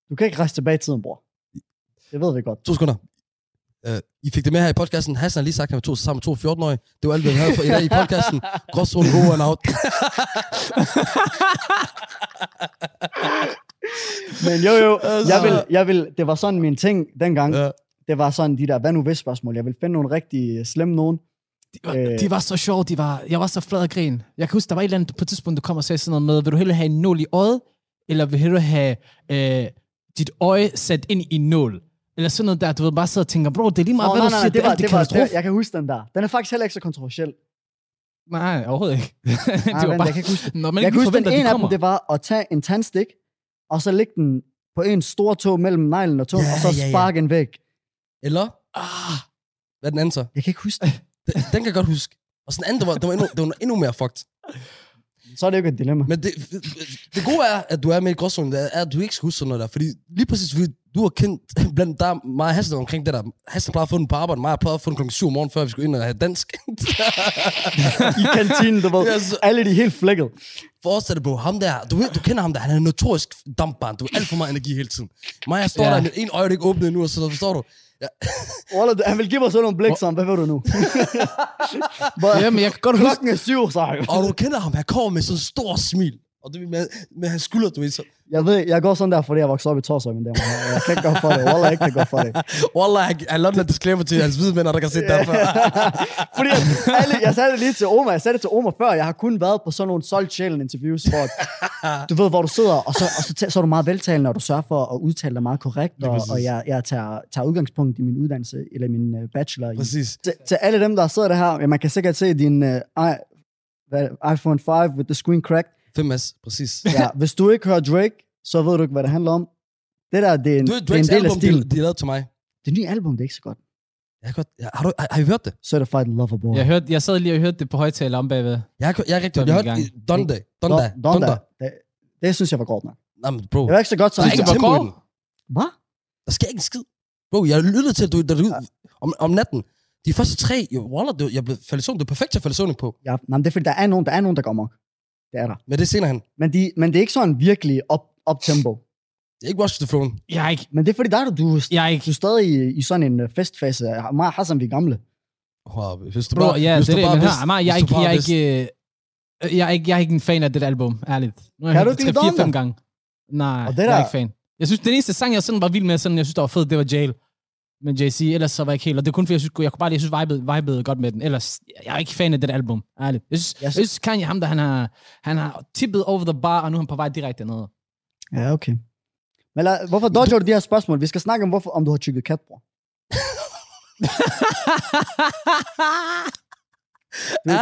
Du kan ikke rejse tilbage i tiden, bror. Det ved vi godt. To sekunder. Uh, I fik det med her i podcasten. Hassan har lige sagt, at han var to, sammen med to 14-årige. Det var alt, hvad vi havde for i dag i podcasten. [laughs] Gråzone over and out. Men jo, jo, Altså- jeg vil, jeg vil, det var sådan min ting dengang. Ja. Det var sådan de der, hvad nu hvis spørgsmål. Jeg vil finde nogle rigtig slemme nogen. De var, Øh. de var så sjove, de var, jeg var så flad og grin. Jeg kan huske, der var et eller andet på et tidspunkt, du kom og sagde sådan noget med, vil du hellere have en nål i øjet, eller vil du have øh, dit øje sat ind i en nål? Eller sådan noget der, du ved, bare sidde og tænker, bro, det er lige meget, Åh, hvad nej, du nej, siger, det var, det var, det, jeg kan huske den der. Den er faktisk heller ikke så kontroversiel. Nej, overhovedet ikke. [laughs] det Nej, var vent, bare, jeg kan ikke huske når man Jeg ikke kan huske, den ene de af dem, det var at tage en tandstik, og så lægge den på en stor tog mellem neglen og tungen, Ja, og så ja, ja. sparke en væk. Eller, Ah, hvad er den anden så? Jeg kan ikke huske det. Den, den kan jeg godt huske. Og sådan anden, der var, det var, endnu, det var endnu mere fucked. Så er det jo ikke et dilemma. Men det, det gode er, at du er med i gråzonen, det er, at du ikke skal huske sådan noget der. Fordi lige præcis, fordi du er kendt [laughs] blandt der og Hassan omkring det der. Hassan plejede at få den på arbejde, mig plejede at få den klokken 7 om morgenen, før vi skulle ind og have dansk. [laughs] I kantinen, du ved. Ja, så- Alle de helt flækket. Forestil dig på ham der. Du, ved, du kender ham der. Han er en notorisk dampbarn. Du har alt for meget energi hele tiden. Mig, jeg står Ja. der med en øje, der ikke åbnet endnu, og så forstår du? [laughs] Wallah, han vil give mig sådan nogle blik som, hvad ved du nu? [laughs] Bare, Jamen, jeg kan godt huske... Klokken er syv, så Og du kender ham. Han kommer med sådan en stor smil. Og det med, med hans skulder, du ved. Så, Jeg ved, jeg går sådan der, fordi jeg voksede op i Torsøj, men det er Jeg kan ikke gå for det. Wallah, jeg kan gå for det. Wallah, han, lavede en disclaimer til hans hvide venner, der kan se det derfor. [laughs] Fordi at alle, jeg sagde det lige til Omar, jeg sagde det til Omar før, jeg har kun været på sådan nogle solgt sjælen interviews, hvor du ved, hvor du sidder, og så, og så, tæ- så er du meget veltalende, og du sørger for at udtale dig meget korrekt, og, og jeg, jeg tager, tager udgangspunkt i min uddannelse, eller min uh, bachelor. I. Præcis. Til, til alle dem, der sidder der her, man kan sikkert se din uh, i, iPhone 5 with the screen cracked. 5S, præcis. Ja, hvis du ikke hører Drake, så ved du ikke, hvad det handler om. Det der, det er en, Du, det er en Drakes del af album, stilen. de, de lavede til mig. Det nye album, det er ikke så godt. Jeg har, godt, jeg, har, du, har, har I hørt det? Certified Lover Boy. Jeg, hørte, jeg sad lige og hørte det på højtaler om bagved. Jeg har, jeg har rigtig er jeg har vi i hørt gang. i- Donda. Donda. Donda. Donda. Det, det synes jeg var godt nok. Nej, men bro. Det var ikke så godt som... Er det i godt? den. Hvad? Der sker ikke en skid. Bro, jeg lyttede til, du, da du, om, om natten. De første tre, jo, Waller, du, jeg blev faldet i søvn. Det er perfekt til at falde i søvn på. Ja, nej, men det er fordi, der er nogen, der er nogen, der går mok. Det er der. Men det er senere hen. Men, de, men det er ikke sådan virkelig op, op tempo. Det er ikke Watch the Throne. Jeg er ikke... Men det er fordi, der er du, du, Jeg er ikke... du er stadig i, i sådan en øh, festfase. Mig og Hassan, vi er gamle. Wow, hvis du Bro, bare, ja, hvis det er du det. bare Men vidste- jeg hvis ikke... Jeg vidste- ikke... øh, Jeg er, ikke, jeg er ikke en fan af det album, ærligt. Nu har Kan jeg du hørt det ikke lide 3-4-5 Donda? gange. Nej, Og det jeg er ikke fan. Jeg synes, den eneste sang, jeg sådan var vild med, sådan, jeg synes, der var fed, det var Jail med JC. Ellers så var jeg ikke helt. Og det er kun fordi, jeg synes, jeg kunne bare lige, jeg synes, vibede, vibede godt med den. Ellers, jeg er ikke fan af det album, ærligt. Jeg synes, Jeg jeg synes- synes Kanye, ham der, han har, han har tippet over the bar, og nu er han på vej direkte ned. Ja, okay. Men lad, hvorfor dodger du de her spørgsmål? Vi skal snakke om, hvorfor, om du har tykket kat, bror. [laughs]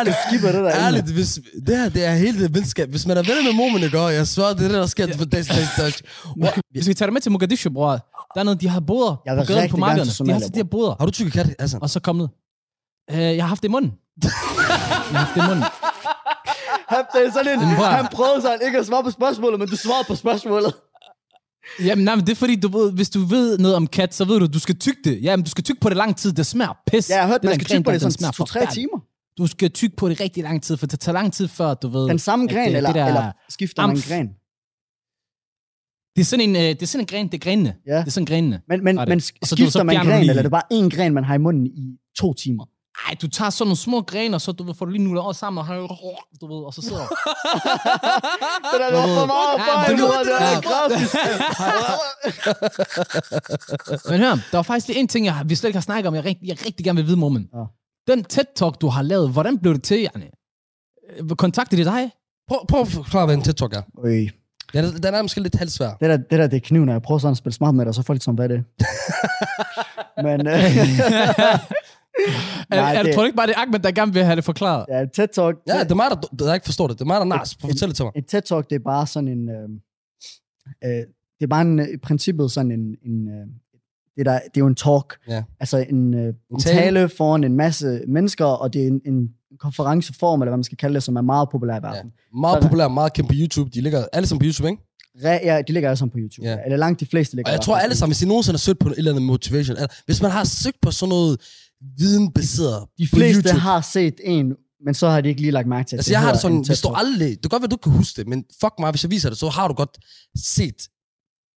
Du skipper det der. Ærligt, hvis, det her det er hele det venskab. Hvis man er venner med Momen i går, jeg svarer, det er det, der sker for dags, dags, dags. Vi skal tage dig med til Mogadishu, bror. Der er noget, de har boder på gaden på markederne. De har de her boder. Har du tykket kat, Hassan? Og så kommet. Øh, jeg har haft det i munden. jeg har haft det i munden. Han, det er sådan en, han prøvede sådan ikke at svare på spørgsmålet, men du svarede på spørgsmålet. Jamen, nej, men det er fordi, du ved, hvis du ved noget om kat, så ved du, du skal tygge det. Jamen, du skal tygge på det lang tid. Det smager pis. Ja, jeg har hørt, Det man skal tykke på det sådan smager 2-3 forfærdeligt. timer. Du skal tygge på det rigtig lang tid, for det tager lang tid før, du ved... Den samme gren, det- eller, det der- eller skifter man amf. gren? Det er sådan en, øh, det er sådan en gren, det er grenene. Ja. Det er sådan grenene. Men, men, men Og så du- så skifter man du gren, lige- eller er det bare én gren, man har i munden i to timer? Ej, du tager sådan nogle små grene, og så du ved, får du lige nogle over sammen, og du ved, og så sidder [laughs] Det der, var for meget Ja, fejl, men du det Ja. er grafisk. [laughs] Men hør, der var faktisk lige en ting, jeg, har- vi slet ikke har snakket om, jeg rigtig, jeg rigtig gerne vil vide, Moment. Ja. Den TED-talk, du har lavet, hvordan blev det til, Janne? Øh, Kontaktede de dig? Prøv, prøv at forklare, hvad en TED-talk er. Øj, den den er måske lidt halvsvær. det der, det der, det er kniven, når jeg prøver sådan at spille smart med dig, så får lidt som, hvad er det? [laughs] Men, øh, [laughs] er, Nej, er, det- tror du ikke bare, det er Ahmed, der gerne vil have det forklaret? ja, TED-talk, Ja, det er mig, der, der ikke forstår det. Det er mig, der nas. Fortæl det til mig. En TED-talk, det er bare sådan en... Øh, øh, det er bare en, øh, i princippet sådan en... en øh, det, der, det er jo en talk. Ja. Altså en, øh, en tale. tale foran en masse mennesker, og det er en, en konferenceform, eller hvad man skal kalde det, som er meget populær i verden. Meget Sådan. populær, meget kendt på YouTube. De ligger alle sammen på YouTube, ikke? Ja. ja, de ligger alle sammen på YouTube. Ja. Ja. Eller langt de fleste ligger Og jeg tror alle sammen, hvis I nogensinde har søgt på et eller andet motivation, eller hvis man har søgt på sådan noget videnbaseret De på fleste YouTube. har set en, men så har de ikke lige lagt mærke til, at Altså, jeg har det en sådan, hvis du aldrig... Det kan godt være, du kan huske det, men fuck mig, hvis jeg viser det, så har du godt set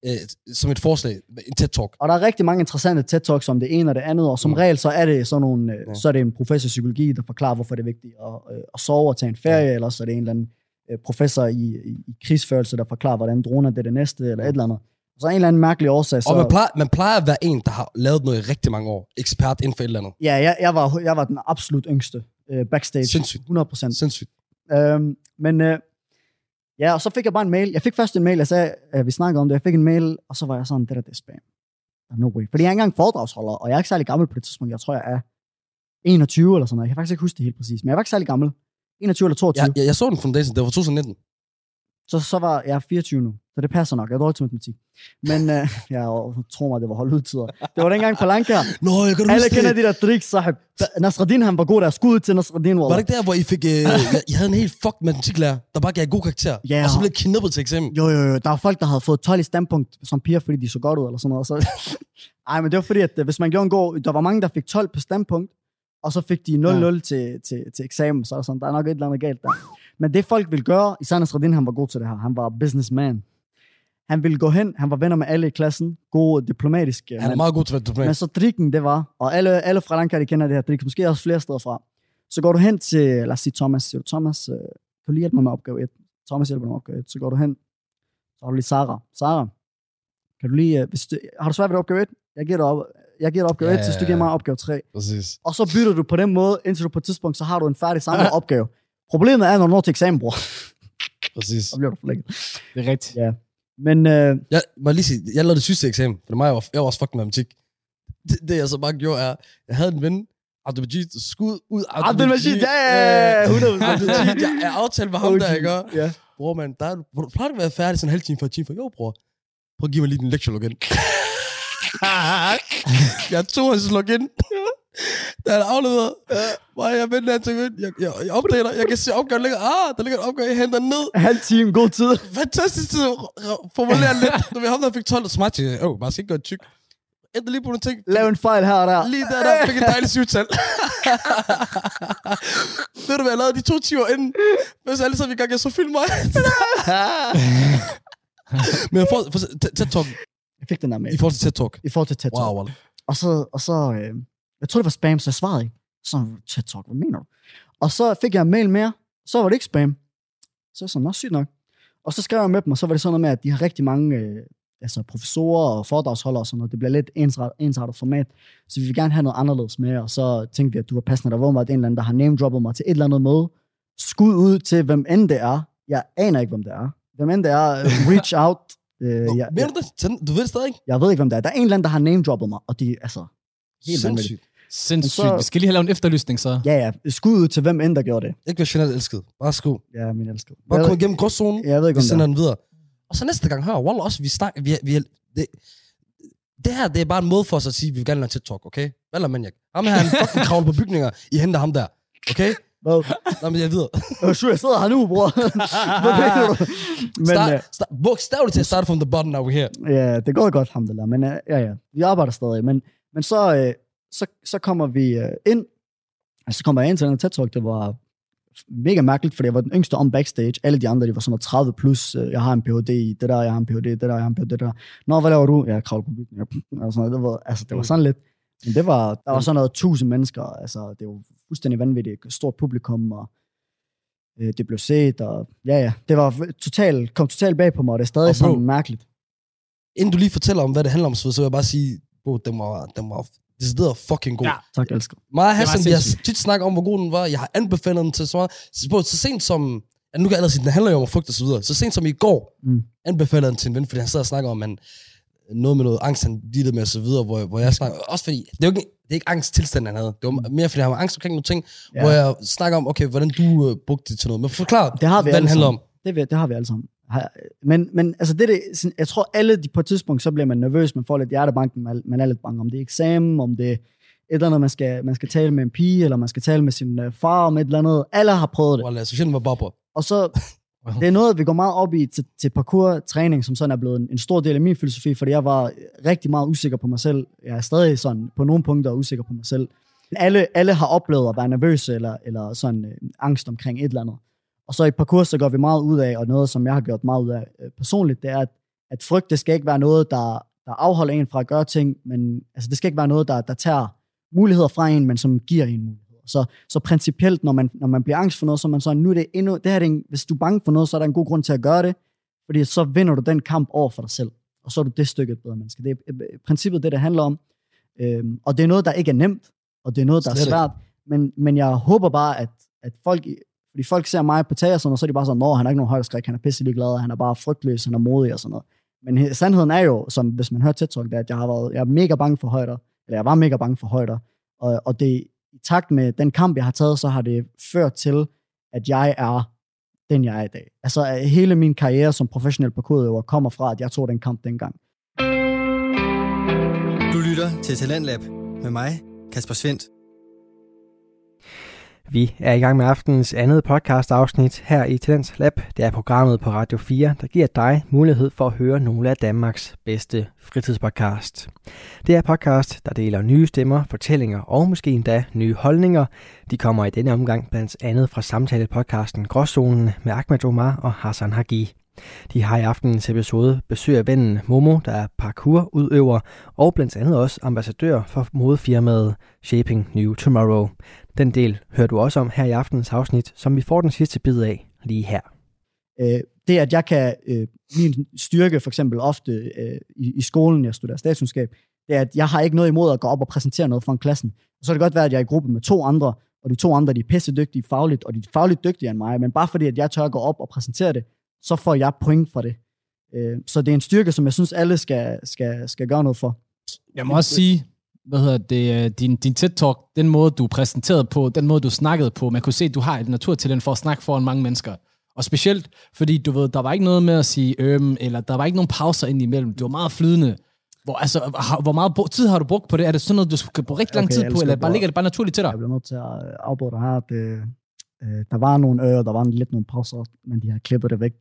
øh, som et forslag en TED-talk. Og der er rigtig mange interessante TED-talks om det ene og det andet, og som Mm. regel så er det sådan nogle, øh, Ja. så er det en professor i psykologi, der forklarer, hvorfor det er vigtigt at, øh, at sove og tage en ferie, ja. eller så er det en eller anden øh, professor i, i, i krigsførelse, der forklarer, hvordan droner det er det næste, eller et eller andet. Så en eller anden mærkelig årsag, så... Og man plejer, man plejer at være en, der har lavet noget i rigtig mange år. Ekspert inden for et eller andet. Ja, jeg, jeg, var, jeg var den absolut yngste øh, backstage. Sindssygt. 100 procent. Sindssygt. Øhm, men øh, ja, og så fik jeg bare en mail. Jeg fik først en mail, jeg sagde, at vi snakkede om det. Jeg fik en mail, og så var jeg sådan, det der, det er spam. No way. Fordi jeg er ikke engang foredragsholder, og jeg er ikke særlig gammel på det tidspunkt. Jeg tror, jeg er 21 eller sådan noget. Jeg kan faktisk ikke huske det helt præcis, men jeg var ikke særlig gammel. 21 eller 22. Jeg, jeg, jeg så den foundation. Det var 2019. Så, så var jeg 24 nu, så det passer nok. Jeg er dårlig til matematik. Men øh, [laughs] jeg tror mig, det var holdudtider. Det var dengang på Lanka. Nå, jeg kan Alle kender det. de der tricks, sahib. Nasreddin, han var god der. Skud til Nasreddin, Var det ikke der, hvor I fik... Øh, [laughs] jeg, jeg havde en helt fucked matematiklærer, der bare gav god karakter. Ja. Og så blev kidnappet til eksamen. Jo, jo, jo. Der var folk, der havde fået 12 i standpunkt som piger, fordi de så godt ud, eller sådan noget. Så... [laughs] Ej, men det var fordi, at øh, hvis man gjorde en god... Der var mange, der fik 12 på standpunkt, og så fik de 0-0 ja. til, til, til eksamen. Så er der sådan, der er nok et eller andet galt der. Men det folk ville gøre, især Nasreddin, han var god til det her. Han var businessman. Han ville gå hen, han var venner med alle i klassen. God diplomatisk øh, Han er mand. meget god til at være Men så drikken, det var, og alle, alle fra Lanka, de kender det her drik, måske også flere steder fra. Så går du hen til, lad os sige Thomas, siger du, Thomas, øh, kan du lige hjælpe mig med opgave 1? Thomas hjælper mig med opgave 1. Så går du hen, så har du lige Sara. Sara, kan du lige, øh, hvis du, har du svært ved opgave 1? Jeg giver dig, op, jeg giver dig opgave Ja, 1, så du giver mig opgave 3. Præcis. Og så bytter du på den måde, indtil du på et tidspunkt, så har du en færdig samlet [laughs] opgave. Problemet er, når du når til eksamen, bror, [laughs] Præcis. så bliver du forlænget. Det er rigtigt. Ja. Men øh, Jeg, må jeg lige sige, jeg lavede det sidste eksamen, for det var mig, jeg var, jeg var også fucking matematik. Det, det, jeg så bare gjorde, er, jeg havde en ven, Abdelmajid, skud ud Abdelmajid, ja, ja, ja, 100%. Abdelmajid, jeg, jeg aftalte med ham der, [laughs] ikke? Ja. Bror, man, der, er du- hvor du plejer at være færdig sådan en halv time før en time før. Jo, bror. Prøv at give mig lige din lektielog igen. [laughs] jeg tog hans login. Der er afleveret. Hvor jeg venter, jeg tænker, jeg, jeg, jeg opdater, jeg kan se opgaven ligger. Ah, der ligger en opgave, jeg henter den ned. Halv time, god tid. Fantastisk tid formulere lidt. Du ved, ham der fik 12 og smart, jeg åh, bare skal ikke gøre tyk. Ændre lige på nogle ting. Lav en fejl her og der. Lige der, der fik et dejligt syvtal. Ved du hvad, jeg lavede de to timer inden, mens alle sammen i gang, jeg så film mig. [laughs] Men jeg får, for, TED Talk, Jeg fik den der med. i forhold til TED Talk. I forhold til TED Talk. Wow, wow. Og så, og så øh, jeg tror det var spam, så jeg svarede ikke. Så TED Talk, hvad mener du? Og så fik jeg en mail mere, så var det ikke spam. Så jeg sådan, nå sygt nok. Og så skrev jeg med dem, og så var det sådan noget med, at de har rigtig mange øh, altså professorer og foredragsholdere og sådan noget. Det bliver lidt ensret, ensrettet format. Så vi vil gerne have noget anderledes med, og så tænkte vi, at du var passende. Der var åbenbart en eller anden, der har name-droppet mig til et eller andet møde. Skud ud til, hvem end det er. Jeg aner ikke, hvem det er. Hvem end det er, øh, [laughs] reach out. Øh, Nå, jeg, Mener du det? Du ved det stadig ikke? jeg ved ikke, hvem det er. Der er en eller anden, der har name-droppet mig, og de, altså, helt. Sindssygt. Sindssygt. Så- Vi skal lige have lavet en efterlysning, så. Ja, ja. Skud ud til hvem end, der gjorde det. Ikke være generelt elsket. Bare skud. Ja, min elskede. Bare Jeg kom ved- igennem gråzonen. Jeg ved ikke, Vi om det sender er. den videre. Og så næste gang, hør, Wallah også, vi snakker, vi, vi, det, det her, det er bare en måde for os at sige, at vi vil gerne lave TED Talk, okay? Hvad er maniak? Ham her, han fucking kravler på bygninger. I henter ham der, okay? Hvad? Nå, men jeg videre. Øh, sure, jeg sidder her nu, bror. [laughs] Hvad mener du? Men Start, øh, start, bogstaveligt til at starte from the bottom, now we're here. ja, det går godt, ham der. Men øh, ja, ja. Vi arbejder stadig. Men, men så, øh, så, så kommer vi øh, ind. Altså, så kommer jeg ind til den her TED Talk. Det var mega mærkeligt, fordi jeg var den yngste om backstage. Alle de andre, de var sådan noget 30 plus. Øh, Jeg har en Ph.D. i det der, jeg har en Ph.D. i det der, jeg har en Ph.D. det der. Nå, hvad laver du? Jeg kravler på bygningen. [laughs] Og sådan noget. Det var, altså, det var sådan lidt. Men det var, der var sådan noget tusind mennesker. Altså, det var fuldstændig vanvittigt. Stort publikum, og øh, det blev set, og ja, ja. Det var totalt, kom totalt bag på mig, og det er stadig Og bro, sådan mærkeligt. Inden du lige fortæller om, hvad det handler om, så vil jeg bare sige, bro, den var, den var decideret fucking god. Ja. Tak, jeg elsker. Mig og Hassan, vi har tit snakket om, hvor god den var. Jeg har anbefalet den til så meget. Så, så sent som... Ja, nu kan jeg sige, den handler jo om frygt og så videre. Så sent som i går, Mm. anbefalede den til en ven, fordi han sad og snakker om, han, noget med noget angst, han dealede med og så videre, hvor, hvor jeg snakker, også fordi, det er jo ikke, det er ikke angsttilstand, han havde. Det var mere, fordi han var angst omkring nogle ting, Ja. hvor jeg snakker om, okay, hvordan du øh, brugte det til noget. Men forklar, Det har vi hvad den handler sammen. om. Det, det har vi alle sammen. Men, men altså det, det, jeg tror alle de, på et tidspunkt, så bliver man nervøs, man får lidt hjertebanken, man, man er lidt bange om det er eksamen, om det er et eller andet, man skal, man skal tale med en pige, eller man skal tale med sin øh, far om et eller andet. Alle har prøvet det. Wallah, specielt med Barbara. Og så, [laughs] det er noget, vi går meget op i til, til parkour-træning, som sådan er blevet en, en stor del af min filosofi, fordi jeg var rigtig meget usikker på mig selv. Jeg er stadig sådan på nogle punkter usikker på mig selv. Alle, alle har oplevet at være nervøse eller, eller sådan øh, angst omkring et eller andet. Og så i parkour, så går vi meget ud af, og noget, som jeg har gjort meget ud af øh, personligt, det er, at, at frygt, det skal ikke være noget, der, der afholder en fra at gøre ting, men altså, det skal ikke være noget, der, der tager muligheder fra en, men som giver en muligheder. Så, så principielt, når man, når man bliver angst for noget, så er man sådan, nu er det endnu, det her er en, hvis du er bange for noget, så er der en god grund til at gøre det, fordi så vinder du den kamp over for dig selv, og så er du det stykke et bedre menneske. Det er øh, i princippet det, det handler om. Øhm, og det er noget, der ikke er nemt, og det er noget, der er Slet ikke. svært, men, men jeg håber bare, at, at folk, fordi folk ser mig på tag og sådan noget, så er de bare sådan, nå, han er ikke nogen højdeskræk, han er pisselig glad, han er bare frygtløs, han er modig og sådan noget. Men sandheden er jo, som hvis man hører tæt Talk, det at jeg har været, jeg er mega bange for højder, eller jeg var mega bange for højder, og, og det, i takt med den kamp, jeg har taget, så har det ført til, at jeg er den jeg er i dag. Altså øh, hele min karriere som professionel parkourøver kommer fra, at jeg tog den kamp dengang. Du lytter til Talentlab med mig, Kasper Svendt. Vi er i gang med aftenens andet podcast afsnit her i Talents Lab. Det er programmet på Radio 4, der giver dig mulighed for at høre nogle af Danmarks bedste fritidspodcast. Det er podcast, der deler nye stemmer, fortællinger og måske endda nye holdninger. De kommer i denne omgang blandt andet fra samtalepodcasten Gråzonen med Ahmed Omar og Hassan Hagi. De har i aftenens episode besøg af vennen Momo, der er parkourudøver, og blandt andet også ambassadør for modefirmaet Shaping New Tomorrow. Den del hører du også om her i aftenens afsnit, som vi får den sidste bid af lige her. Øh, det, at jeg kan, øh, min styrke for eksempel ofte øh, i, i skolen, jeg studerer statskundskab, det er, at jeg har ikke noget imod at gå op og præsentere noget for en klassen. Så kan det godt være, at jeg er i gruppe med to andre, og de to andre, de er pisse dygtige fagligt, og de er fagligt dygtigere end mig, men bare fordi, at jeg tør at gå op og præsentere det, så får jeg point for det. Øh, så det er en styrke, som jeg synes, alle skal, skal, skal gøre noget for. Jeg må også sige, hvad hedder det, øh, din, din TED-talk, den måde, du præsenterede på, den måde, du snakkede på, man kunne se, at du har et naturtalent for at snakke foran mange mennesker. Og specielt, fordi du ved, der var ikke noget med at sige øhm, eller der var ikke nogen pauser ind imellem. Det var meget flydende. Hvor, altså, har, hvor meget tid har du brugt på det? Er det sådan noget, du skal bruge rigtig lang Okay, tid på, eller bare ligger det bare naturligt til dig? Jeg bliver nødt til at afbryde dig her. Det, øh, der var nogle ører, der var lidt nogle pauser, men de har klippet det væk.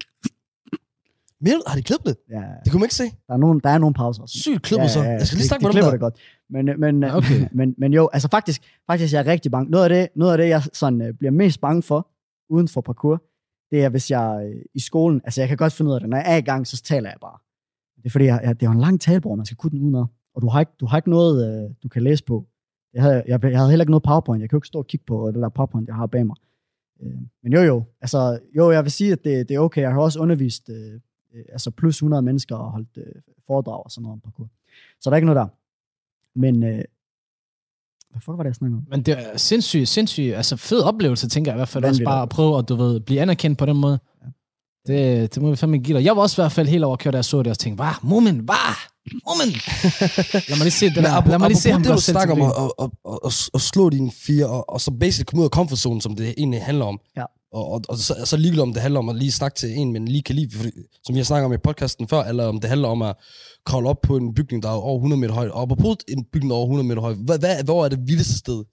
Men har de klippet det? Ja, Det kunne man ikke se. der er nogle, der er nogle pauser. Sygt klippet så. Jeg skal lige de, snakke de med klipper dem det der. godt. Men, men, Ja, okay. [laughs] men, men jo, altså faktisk, faktisk jeg er rigtig bange. Noget af det, noget af det jeg sådan, øh, bliver mest bange for, uden for parkour, det er, hvis jeg øh, i skolen, altså jeg kan godt finde ud af det, når jeg er i gang, så taler jeg bare. Det er fordi, jeg, jeg, det er jo en lang talbror, man skal kunne den udenad. Og du har ikke, du har ikke noget, øh, du kan læse på. Jeg havde, jeg, jeg havde heller ikke noget PowerPoint. Jeg kan jo ikke stå og kigge på det der PowerPoint, jeg har bag mig. Øh, men jo, jo. Altså, jo, jeg vil sige, at det, det er okay. Jeg har også undervist øh, øh, altså plus 100 mennesker og holdt øh, foredrag og sådan noget om parkour. Så der er ikke noget der. Men, øh, hvad fuck var det, jeg snakkede om? Men det er sindssygt, sindssygt, altså fed oplevelse, tænker jeg i hvert fald. Vanvittigt Også bare at prøve at, du ved, blive anerkendt på den måde. Det, det må vi fandme give dig. Jeg var også i hvert fald helt overkørt, da jeg så det, og tænkte, hvad? Moment, hvad? Moment! [laughs] Lad mig lige se Men der. apropos, Lad mig lige se ham det, du snakker om, at, at, at, at, at slå dine fire, og, og så basic komme ud af comfort zone, som det egentlig handler om. Ja. Og, og, og så, så ligeglad om det handler om at lige snakke til en, men lige kan lide, fordi, som jeg snakker om i podcasten før, eller om det handler om at kravle op på en bygning, der er over 100 meter høj. Og apropos en bygning, der er over 100 meter høj, hvad, hvad, hvor er det vildeste sted,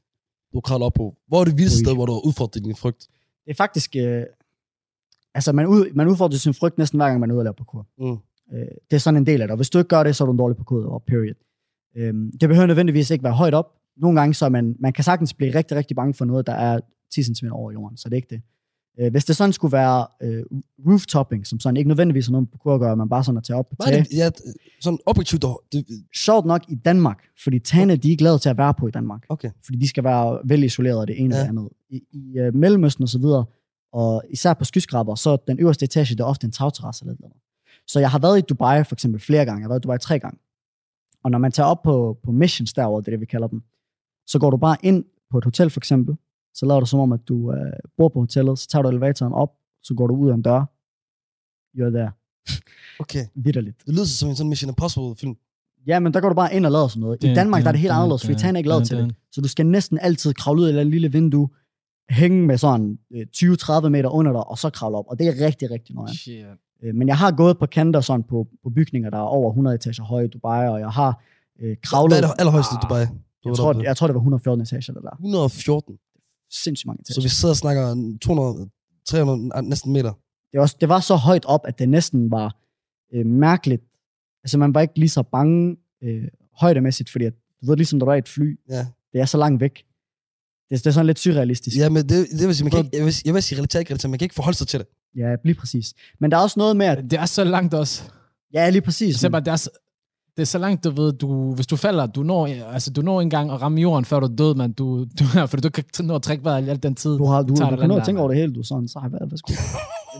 du kravler op på? Hvor er det vildeste sted, hvor du har udfordret din frygt? Det er faktisk... Øh, altså, man, ud, man udfordrer sin frygt næsten hver gang, man er ude og lave parkour. Mm. Øh, det er sådan en del af det. Og hvis du ikke gør det, så er du en dårlig parkour, period. Øh, det behøver nødvendigvis ikke være højt op. Nogle gange, så er man, man kan sagtens blive rigtig, rigtig bange for noget, der er 10 cm over jorden, så det er ikke det. Øh, hvis det sådan skulle være øh, rooftopping, som sådan ikke nødvendigvis har noget parkour at gøre, man bare sådan at tage op på er tage. det? Ja, sådan objektivt, det, Sjovt nok i Danmark, fordi tagene, de er ikke lavet til at være på i Danmark. okay. fordi de skal være vel isoleret af det ene Ja. eller andet. I, i uh, Mellemøsten og så videre, og især på skyskraber, så den øverste etage, det er ofte en tagterrasse eller noget. Så jeg har været i Dubai for eksempel flere gange. Jeg har været i Dubai tre gange. Og når man tager op på, på missions derovre, det er det, vi kalder dem, så går du bare ind på et hotel for eksempel, så laver du som om, at du uh, bor på hotellet, så tager du elevatoren op, så går du ud af en dør, you're there, Okay. vidderligt. Det lyder som en sådan Mission Impossible film. Ja, men der går du bare ind og laver sådan noget. I Danmark der er det helt anderledes, fordi tagene er ikke lavet til det. Så du skal næsten altid kravle ud af et lille vindue, hænge med sådan øh, 20-30 meter under dig, og så kravle op. Og det er rigtig, rigtig nøje. Shit. Øh, Men jeg har gået på kanter sådan på, på bygninger, der er over 100 etager høje i Dubai, og jeg har øh, kravlet... Hvad er det allerhøjeste i Dubai? Du jeg, var tror, deroppe? jeg tror, det var 114 etager, det der. 114. Sindssygt mange etager. Så vi sidder og snakker 200, 300, næsten meter. det, var, det var så højt op, at det næsten var øh, mærkeligt. Altså, man var ikke lige så bange øh, højdemæssigt, fordi at, du ved, ligesom når du er i et fly, Ja. det er så langt væk. Det, det er sådan lidt surrealistisk. Ja, men det, det vil sige, man kan ikke, jeg, vil, jeg vil sige relativt ikke man kan ikke forholde sig til det. ja, lige præcis. Men der er også noget med, at... Det er så langt også. Ja, lige præcis. Så bare, det, er så, det er så langt, du ved, du, hvis du falder, du når, altså, du når engang at ramme jorden, før du er død, men du, du, for du kan ikke nå at trække vejret i al den tid. Du, har, du, du det kan nå at tænke over det hele, du er sådan, så har jeg været, hvad [laughs] skulle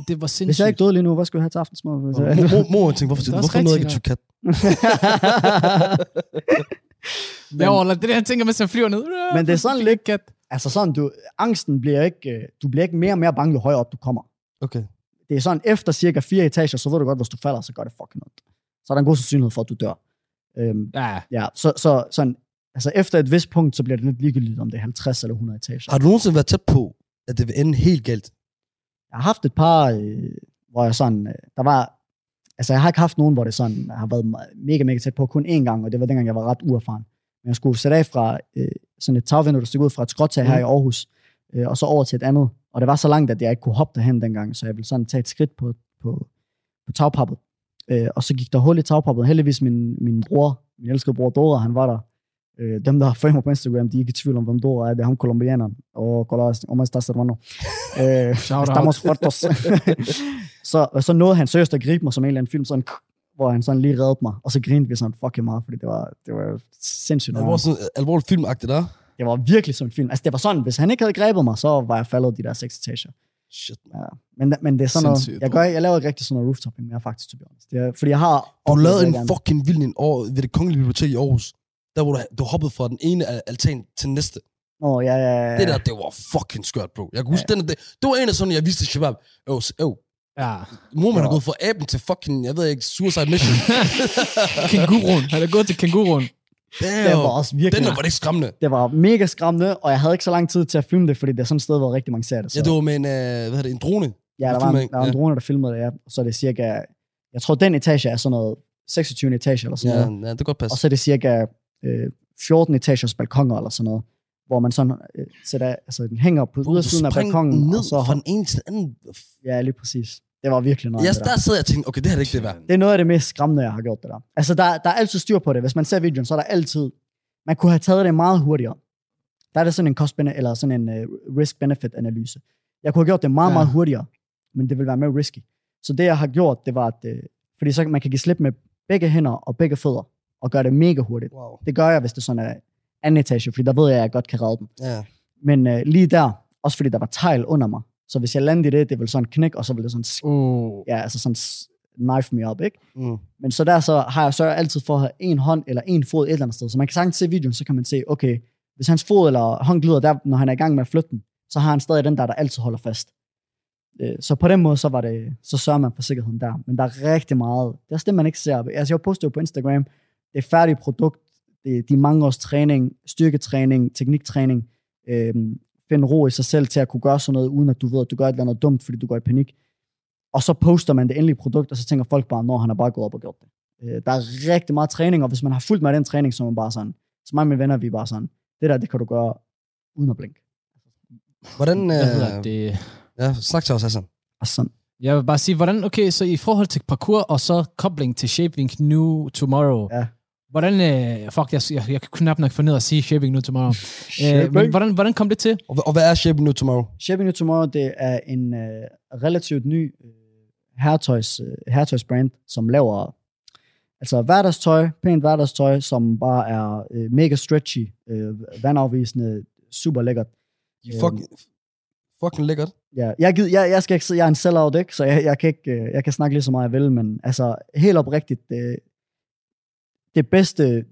Det var sindssygt. Hvis jeg ikke døde lige nu, hvad skulle jeg have til aftensmad? Jeg... mor, mor, tænkte, hvorfor, er hvorfor nåede jeg ikke kat? [laughs] Jeg overlader det der, jeg tænker, mens jeg flyver ned. Men det er sådan lidt-. Altså sådan, du, angsten bliver ikke, øh, du bliver ikke mere og mere bange, jo højere op du kommer. Okay. Det er sådan, efter cirka fire etager, så ved du godt, hvis du falder, så gør det fucking ondt. Så er der en god sandsynlighed for, at du dør. Øhm, Ja, ja, så, så sådan, altså efter et vist punkt, så bliver det lidt ligegyldigt, om det er 50 eller 100 etager. Har du nogensinde været tæt på, at det vil ende helt galt? har haft et par, øh, hvor jeg sådan, øh, der var, altså jeg har ikke haft nogen, hvor det sådan har været mega, mega tæt på, kun én gang, og det var dengang, jeg var ret uerfaren. Men jeg skulle sætte af fra øh, sådan et tagvindue, der stod ud fra et skråtag her Mm. i Aarhus, øh, og så over til et andet. Og det var så langt, at jeg ikke kunne hoppe derhen dengang, så jeg ville sådan tage et skridt på, på, på tagpappet. Øh, og så gik der hul i tagpappet. Heldigvis min, min bror, min elskede bror Dora, han var der. Øh, dem, der har følger mig på Instagram, de er ikke i tvivl om, hvem Dora er. Det er ham kolumbianeren. Og colas, ¿cómo estás, hermano? Øh, estamos fuertes. [laughs] [laughs] så, så nåede han seriøst at gribe mig som en eller anden film, sådan, hvor han sådan lige reddede mig. Og så grinede vi sådan fucking meget, fordi det var, det var sindssygt. Det var sådan alvorligt filmagtigt der. Det var virkelig som en film. Altså, det var sådan, hvis han ikke havde grebet mig, så var jeg faldet de der seks etager. Shit. Ja. Men, men det er sådan Sindssygt, noget, jeg, gør, jeg laver ikke rigtig sådan noget rooftopping mere, faktisk, to be honest. Det er, fordi jeg har... Du lavede en fucking vild en år ved det kongelige bibliotek i Aarhus. Der hvor du, du hoppede fra den ene al- altan til næste. Nå, ja, ja, ja. Det der, det var fucking skørt, bro. Jeg kan huske, den, det, det var en af sådan, jeg vidste Shabab. Øv, øv. Ja. Mor, man har gået fra aben til fucking, jeg ved ikke, suicide mission. [laughs] Kænguruen. Han er gået til kænguruen. Damn. Det var også virkelig... Den der var det ikke skræmmende. Det var mega skræmmende, og jeg havde ikke så lang tid til at filme det, fordi det er sådan et sted, hvor rigtig mange ser det. Så. Ja, det var med en, øh, hvad hedder det, en drone. ja, der der var, en, der var en ja. drone, der filmede det, ja. Så er det cirka... Jeg tror, den etage er sådan noget 26. etage eller sådan Ja, noget. ja, det kan godt passe. Og så er det cirka øh, 14 etagers balkonger eller sådan noget. Hvor man sådan øh, sætter, altså den hænger på ydersiden af balkongen. ned og så, fra den ene til den anden. Ja, lige præcis. Det var virkelig noget. Ja, det der. der sad jeg og tænkte, okay, det her er ikke det værd. Det er noget af det mest skræmmende, jeg har gjort det der. Altså, der, der er altid styr på det. Hvis man ser videoen, så er der altid... Man kunne have taget det meget hurtigere. Der er det sådan en cost eller sådan en uh, risk-benefit-analyse. Jeg kunne have gjort det meget, Ja. meget hurtigere, men det vil være mere risky. Så det, jeg har gjort, det var, at... Uh, fordi så man kan give slip med begge hænder og begge fødder, og gøre det mega hurtigt. Wow. Det gør jeg, hvis det sådan er anden etage, fordi der ved jeg, at jeg godt kan redde den. Ja. Men uh, lige der, også fordi der var tegl under mig, så hvis jeg landede i det, det ville sådan knække, og så ville det sådan, Uh. ja, altså sådan knife me up, ikke? Mm. Men så der så har jeg så altid for at have en hånd eller en fod et eller andet sted. Så man kan sagtens se videoen, så kan man se, okay, hvis hans fod eller hånd glider der, når han er i gang med at flytte den, så har han stadig den der, der altid holder fast. Øh, Så på den måde, så, var det, så sørger man for sikkerheden der. Men der er rigtig meget. Det er også det, man ikke ser. Altså, jeg postede jo på Instagram, det er færdigt produkt, de mange års træning, styrketræning, tekniktræning, øhm, finde ro i sig selv til at kunne gøre sådan noget, uden at du ved, at du gør et eller andet dumt, fordi du går i panik. Og så poster man det endelige produkt, og så tænker folk bare, når han har bare gået op og gjort det. Øh, der er rigtig meget træning, og hvis man har fulgt med den træning, så er man bare sådan, så mig og mine venner, vi er bare sådan, det der, det kan du gøre uden at blinke. Hvordan, øh, det? ja, snak til os, Hassan. Sådan, Jeg vil bare sige, hvordan, okay, så i forhold til parkour, og så kobling til Shaping New Tomorrow, Ja. Hvordan, øh, fuck, jeg, jeg, jeg kan knap nok få ned at sige Shaping New Tomorrow. øh, Shaping. men hvordan, hvordan kom det til? Og, og hvad er Shape New Tomorrow? Shaping New Tomorrow, det er en øh, relativt ny øh, herretøjs, øh, herretøjsbrand, som laver altså hverdagstøj, pænt hverdagstøj, som bare er øh, mega stretchy, øh, vandafvisende, super lækkert. Er fucking, fucking lækkert. Ja, jeg, gid, jeg, jeg skal ikke, jeg er en sellout, ikke? så jeg, jeg, kan ikke, øh, jeg kan snakke lige så meget, jeg vil, men altså helt oprigtigt, det, det bedste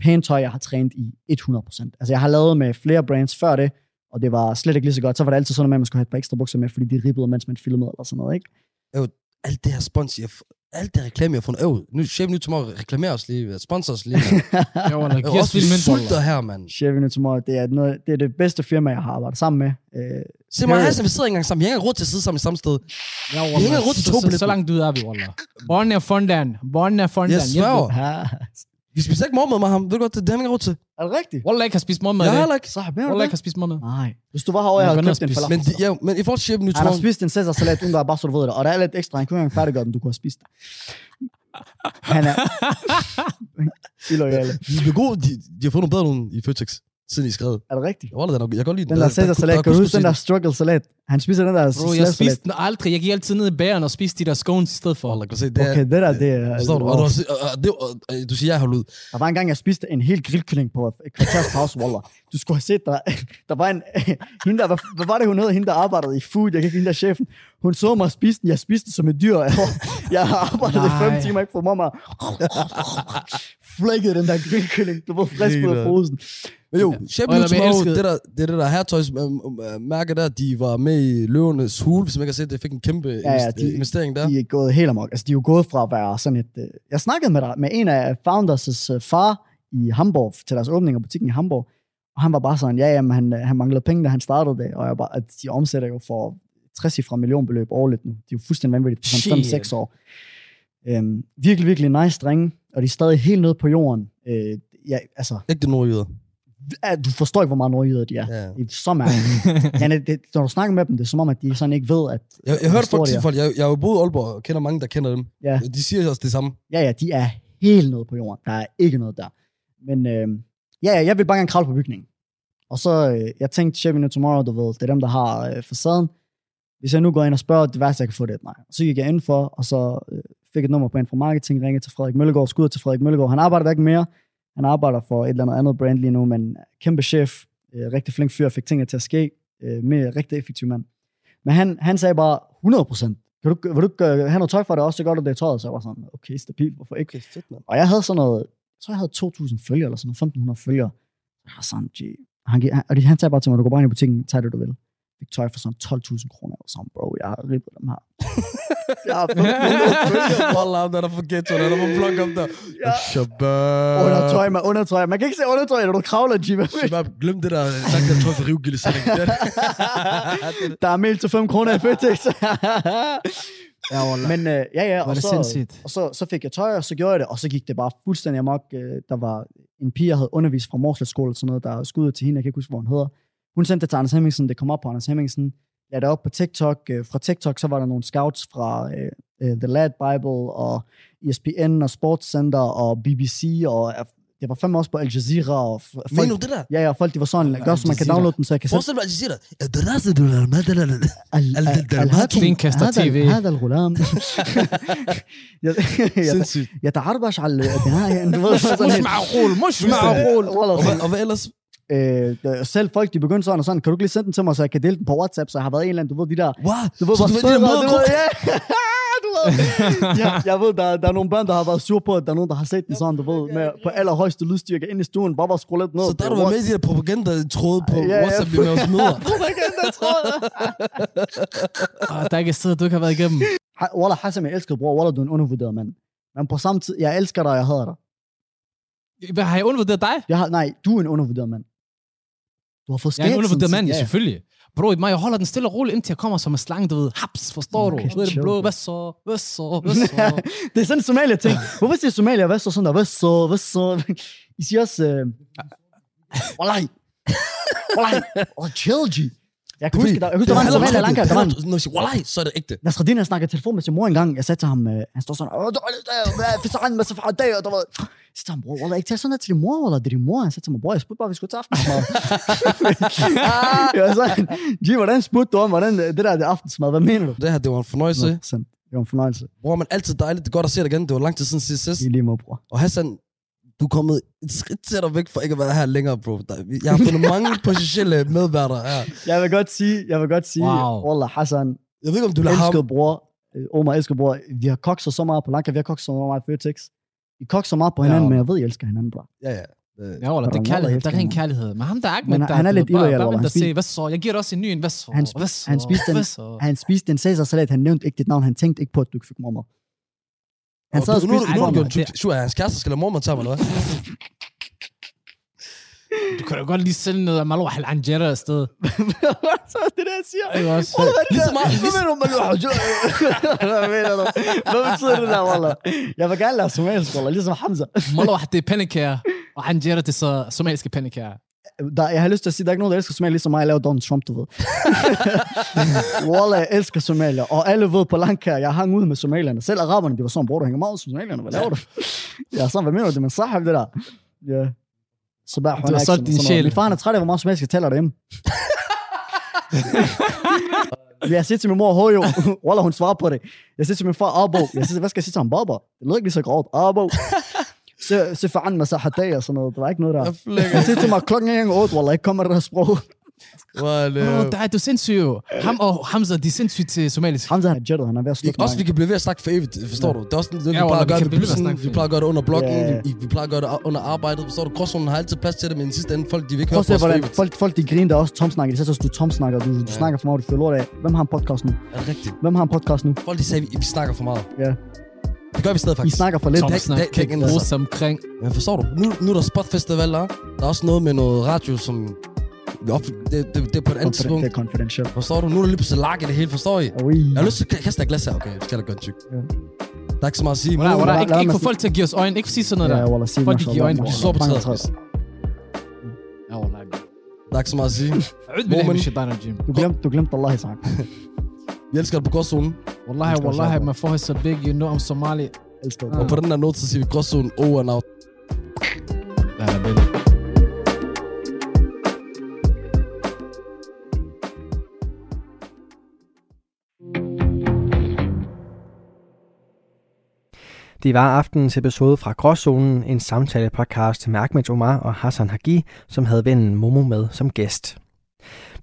pænt tøj, jeg har trænet i 100%. Altså jeg har lavet med flere brands før det, og det var slet ikke lige så godt. Så var det altid sådan, at man skulle have et par ekstra bukser med, fordi de ribbede, mens man filmede eller sådan noget, ikke? Alt det her spons, jeg, alt det reklame, jeg har fundet. Øv, nu, Shape New Tomorrow reklamerer os lige, sponsor os lige. Jo, giv os også lidt sulter her, mand. Chevy New Tomorrow, det er, noget, det er det bedste firma, jeg har arbejdet sammen med. Øh, Se mig. Hassan, vi sidder ikke engang sammen. Vi har ikke engang råd til at sidde sammen i samme sted. Ja, Vi hænger rundt til så, to så, så, billetter. langt ud er vi, Wallah. Born er fundan. Born er fundan. Jeg sværger. Vi spiser ikke morgenmad med ham. Ved du godt, det, det har vi ikke råd til. Er det rigtigt? Wallah ikke har spist morgenmad. Jeg har heller ikke. Så har jeg Wallah med ikke har spist morgenmad. Nej. Hvis du var herovre, jeg Jeg havde går købt en og Men, falafel. de, ja, men i forhold til New Han har spist en Caesar-salat, uden der er bare så du ved det. Og der er lidt ekstra. Han kunne ikke engang færdiggøre den, du kunne have spist det. Han er... [laughs] [laughs] Illoyale. de er gode. De, de har fået nogle bedre nogle i Føtex, siden I skrev. Er det rigtigt? Jeg, jeg, jeg kan godt lide Den der Caesar-salat, kan du huske den der struggle-salat? Han spiser den der Bro, jeg spiste den aldrig. Jeg gik altid ned i bæren og spiste de der scones i stedet for. Wallah, kan se, det er... Okay, det der, det er... Forstår du? Og, du, det, og, du siger, jeg har ud. Der var en gang, jeg spiste en hel grillkylling på et kvarters pause, Waller. Du skulle have set, der, der var en... Hende der, hvad, hvad var det, hun hed? Hende, der arbejdede i food. Jeg kan ikke hende der er chefen. Hun så mig spise den. Jeg spiste den som et dyr. [laughs] Jeg, har arbejdet i fem timer, ikke for mig. Flækkede den der grillkylling. Du var frisk ud af posen. Men jo, Ja. Jeg Tomorrow, elskede- det, der, det er der hertøjs øh, øh, der, de var med i Løvernes Hule, hvis man har set det, fik en kæmpe Ja, ja, de- investering der. De er gået helt amok. Altså, de er jo gået fra at være sådan et... øh, Jeg snakkede med, der, med en af Founders' øh, far i Hamburg, til deres åbning af butikken i Hamburg, og han var bare sådan, ja, jamen, han, han manglede penge, da han startede det, og jeg bare, at de omsætter jo for 60 fra millionbeløb årligt nu. De er jo fuldstændig vanvittigt på sådan Shit. 5-6 år. Øhm, virkelig, virkelig nice drenge, og de er stadig helt nede på jorden. Øh, ja, altså, Ikke det nordjyder. Du forstår ikke, hvor meget nordjyder de er. Ja. Det er så mærkeligt. [laughs] ja, det, når du snakker med dem, det er som om, at de sådan ikke ved, at... Jeg, jeg hørte store folk er. jeg, jeg har jo boet i Aalborg og kender mange, der kender dem. Ja. De siger også det samme. Ja, ja, de er helt nede på jorden. Der er ikke noget der. Men øh, ja, ja, jeg vil bare gerne kravle på bygningen. Og så, øh, jeg tænkte, Chevy Tomorrow, du ved, det er dem, der har øh, facaden. Hvis jeg nu går ind og spørger, det værste, jeg kan få, det er et nej. Så gik jeg ind for, og så øh, fik et nummer på en fra marketing, ringede til Frederik Møllegaard, skud til Frederik Møllegaard. Han arbejder ikke mere. Han arbejder for et eller andet andet brand lige nu, men kæmpe chef, øh, rigtig flink fyr, fik tingene til at ske, øh, med rigtig effektiv mand. Men han, han sagde bare 100 procent. Kan du, vil du ikke øh, have noget tøj for det også, så gør du det i tøjet. Så jeg var sådan, okay, stabilt, hvorfor ikke? Okay, fedt. Og jeg havde sådan noget, tror jeg havde 2.000 følgere, eller sådan noget, 1.500 følgere. Jeg var sådan, gee. Han, han, han sagde bare til mig, du går bare ind i butikken, tag det du vil. Fik tøj for sådan 12.000 kroner. Var sådan, bro, jeg har ribbet dem her. [laughs] jeg har 1.500 følgere. [laughs] Wallah, der er der for ghetto, der er for blok om der. Shabab. Undertøj, man, undertøj. Man kan ikke se undertøj, når du kravler, G. Shabab, glem det der, sagt der tøj for rivgilde [laughs] Der er mel til 5 kroner i Føtex. Ja, wallah. Men øh, ja, ja, Var og det så, sindssygt. og så, så fik jeg tøj, og så gjorde jeg det, og så gik det bare fuldstændig amok. Øh, Der var en pige, jeg havde undervist fra Morslet skole, og sådan noget, der skudde til hende, jeg kan ikke huske, hvor hun hedder. Hun sendte det til Anders Hemmingsen, det kom op på Anders Hemmingsen, lagde det op på TikTok. Øh, Fra TikTok, så var der nogle scouts fra øh, øh, The Lad Bible, og E ESPN, og Sportscenter, og BBC, og øh, det var fandme også på Al Jazeera, og f- Mener du folk, det der? ja, ja, folk, de var sådan, gør så man kan Jazeera. downloade den, så jeg kan sætte Forestil dig, at de siger det. دراسة المادة ال- ال- ال- الهاتف. Stenkast هذا- TV. هذا الغلام Sindssygt. يتعربش على البناء انت ved, sådan مش helt- معقول مش Wallah, معقول Og, sådan, hvad- og hvad ellers? øh, der- selv folk, de begyndte sådan og sådan, kan du ikke lige sende den til mig, så jeg kan dele den på WhatsApp, så jeg har været en eller anden, du ved, de der, Wow. du ved, Så du ved, de der ved, ja, [laughs] ja, jeg ved, der, der er nogle børn, der har været sur på, at der er nogen, der har set den sådan, du ved, med, på allerhøjeste lydstyrke ind i stuen, bare bare skrue lidt ned. Så der du været med i de der propaganda-tråde på Ja. WhatsApp med os møder. [laughs] Propaganda, tror jeg. [laughs] Ah, Der er ikke sted, du ikke har været igennem. Wallah, Hassan, jeg elsker bror. Wallah, du er en undervurderet mand. Men på samme tid, jeg elsker dig, jeg hader dig. Hvad, Har jeg undervurderet dig? Jeg har, nej, du er en undervurderet mand. Du har fået Jeg er en skæg undervurderet mand, sidst. ja, selvfølgelig. Bro, mig, jeg holder den stille og roligt, indtil jeg kommer som en slange, du ved. Haps, forstår du? Okay, Så er det blå, hvad så? Hvad så? Hvad så? det er sådan en Somalia ting. [laughs] Hvorfor siger Somalia, hvad så sådan der? Hvad så? Hvad så? I siger også, øh... Wallahi. Wallahi. Oh, chill, G. Jeg kan huske, der, jeg husker, der var en Somalia Lanka, der var en, Når jeg siger, wallahi, så er det ægte. Nasreddin, jeg snakkede telefon med sin mor engang. Jeg sagde til ham, øh, han står sådan, Sagde det er din mor. Han sagde til mig, bror, jeg spurgte bare, vi til aftensmad. jeg sådan, G, hvordan spurgte du om, hvordan det der det aftensmad, hvad mener du? Det her, det var en fornøjelse. Det var en fornøjelse. Bror, men altid dejligt. Det er godt at se dig igen. Det var lang tid siden sidst. sidst. I lige måde, bror. Og Hassan, du er kommet et skridt tættere væk for ikke at være her længere, bro. Jeg har fundet mange [laughs] potentielle medværter her. Jeg vil godt sige, jeg vil godt sige, Wow. Wallah, Hassan, Jeg ved ikke, om du lader ham... bror, øh, Omar elsker bror. Vi har kokset så meget på Lanka, vi har kokset så meget på Føtex. Vi kokser så meget på hinanden, Ja. men jeg ved, I elsker hinanden, bror. Ja, ja. Øh, Ja, Wallah, det er kærlighed. Der er ren kærlighed. Men ham, der er ikke Men med, der, han er du lidt illoyal, og Han se, Hvad så? Jeg giver dig også en ny en. Hvad så? Han, Hvad så? han spiste en, han spiste en Caesar-salat, han nævnte ikke dit navn, han tænkte ikke på, at du ikke fik mormor. Han sad og du, spiste nu, nu, mormor. nu, nu, Shua, er hans kæreste skal lade mormor tage mig, eller hvad? Du kan da godt lige sende noget af Malouh al-Anjera afsted. [laughs] så er det der, jeg siger. Ikke også? Wallah, er det Ligesom meget- Hvad mener du, Malu? [laughs] Hvad mener du? Hvad betyder det der, Wallah? Jeg vil gerne lære somalisk, Wallah, ligesom Hamza. Malouh, det er pandekager. Og Anjera, det er så somaliske pandekager. Der, jeg har lyst til at sige, der er ikke nogen, der elsker Somalia, ligesom mig, jeg laver Donald Trump, du ved. [laughs] Wallah, jeg elsker Somalia. Og alle ved på Lanka, jeg hang ud med somalierne. Selv araberne, de var sådan, bror, du hænger meget ud med somalierne, hvad laver du? Ja, sådan, hvad mener du, det er man sahab, det der. Ja. Så sjæl. Min far han er træt af, hvor meget somalisk jeg til min mor, Hojo, Wallah, hun svarer på det. Jeg siger til min far, Abo. Jeg siger, hvad skal jeg sige til ham, Baba? Det lyder ikke lige så grovt. Abo. Så, så for an med sahadag og sådan noget. Der var ikke noget der. Jeg siger til mig, klokken er ikke otte, Wallah, ikke kommer der sprog. Wallah. Bro, der er du sindssyg jo. Ham og Hamza, de er sindssygt til somalisk. Hamza han er jettet, han er ved at Vi, slutte også vi kan blive ved at snakke for evigt, forstår du? Det er også det, vi Ja, plejer at gøre vi det bussen, vi plejer at gøre det under bloggen, Ja. vi, vi plejer at gøre det under arbejdet, forstår du? Gråzonen har altid plads til det, men i sidste ende, folk de vil ikke Prøv høre på os for hvordan evigt. folk, folk de griner der også tomsnakker. De at du tomsnakker, du, du Ja. snakker for meget, du føler lort af. Hvem har en podcast nu? Er det rigtigt? Hvem har en podcast nu? Folk de sagde, vi, vi snakker for meget. Ja. Det gør vi stadig faktisk. snakker for lidt. Tom det- snak det- kan det- ikke bruges omkring. Men forstår du? Nu, nu er der spotfestivaler. Der er også noget med noget radio, som Det, er op, det, det, det, er på et andet tidspunkt. Det er confidential. Forstår du? Nu er der lige pludselig lak i det hele, forstår I? Ui. Jeg har lyst til at kaste et glas her, okay? Skal der gøre en tyk. Ja. Der er ikke så meget at sige. Walla, walla, ikke, ikke få folk til at give os øjne. Ikke sige sådan noget ja, der. Walla, folk, de giver øjne. De står på tæder. Ja, walla. Der er ikke så meget at sige. Du glemte, du glemte Allah, i Isak. Vi elsker dig på gråzonen. Wallahi, wallahi, man får så big, you know I'm Somali. Elsker dig. Og på den her note, så siger vi gråzonen over and out. Ja, det Det var aftenens episode fra Gråzonen, en samtale-podcast med Ahmed Omar og Hassan Hagi, som havde vennen Momo med som gæst.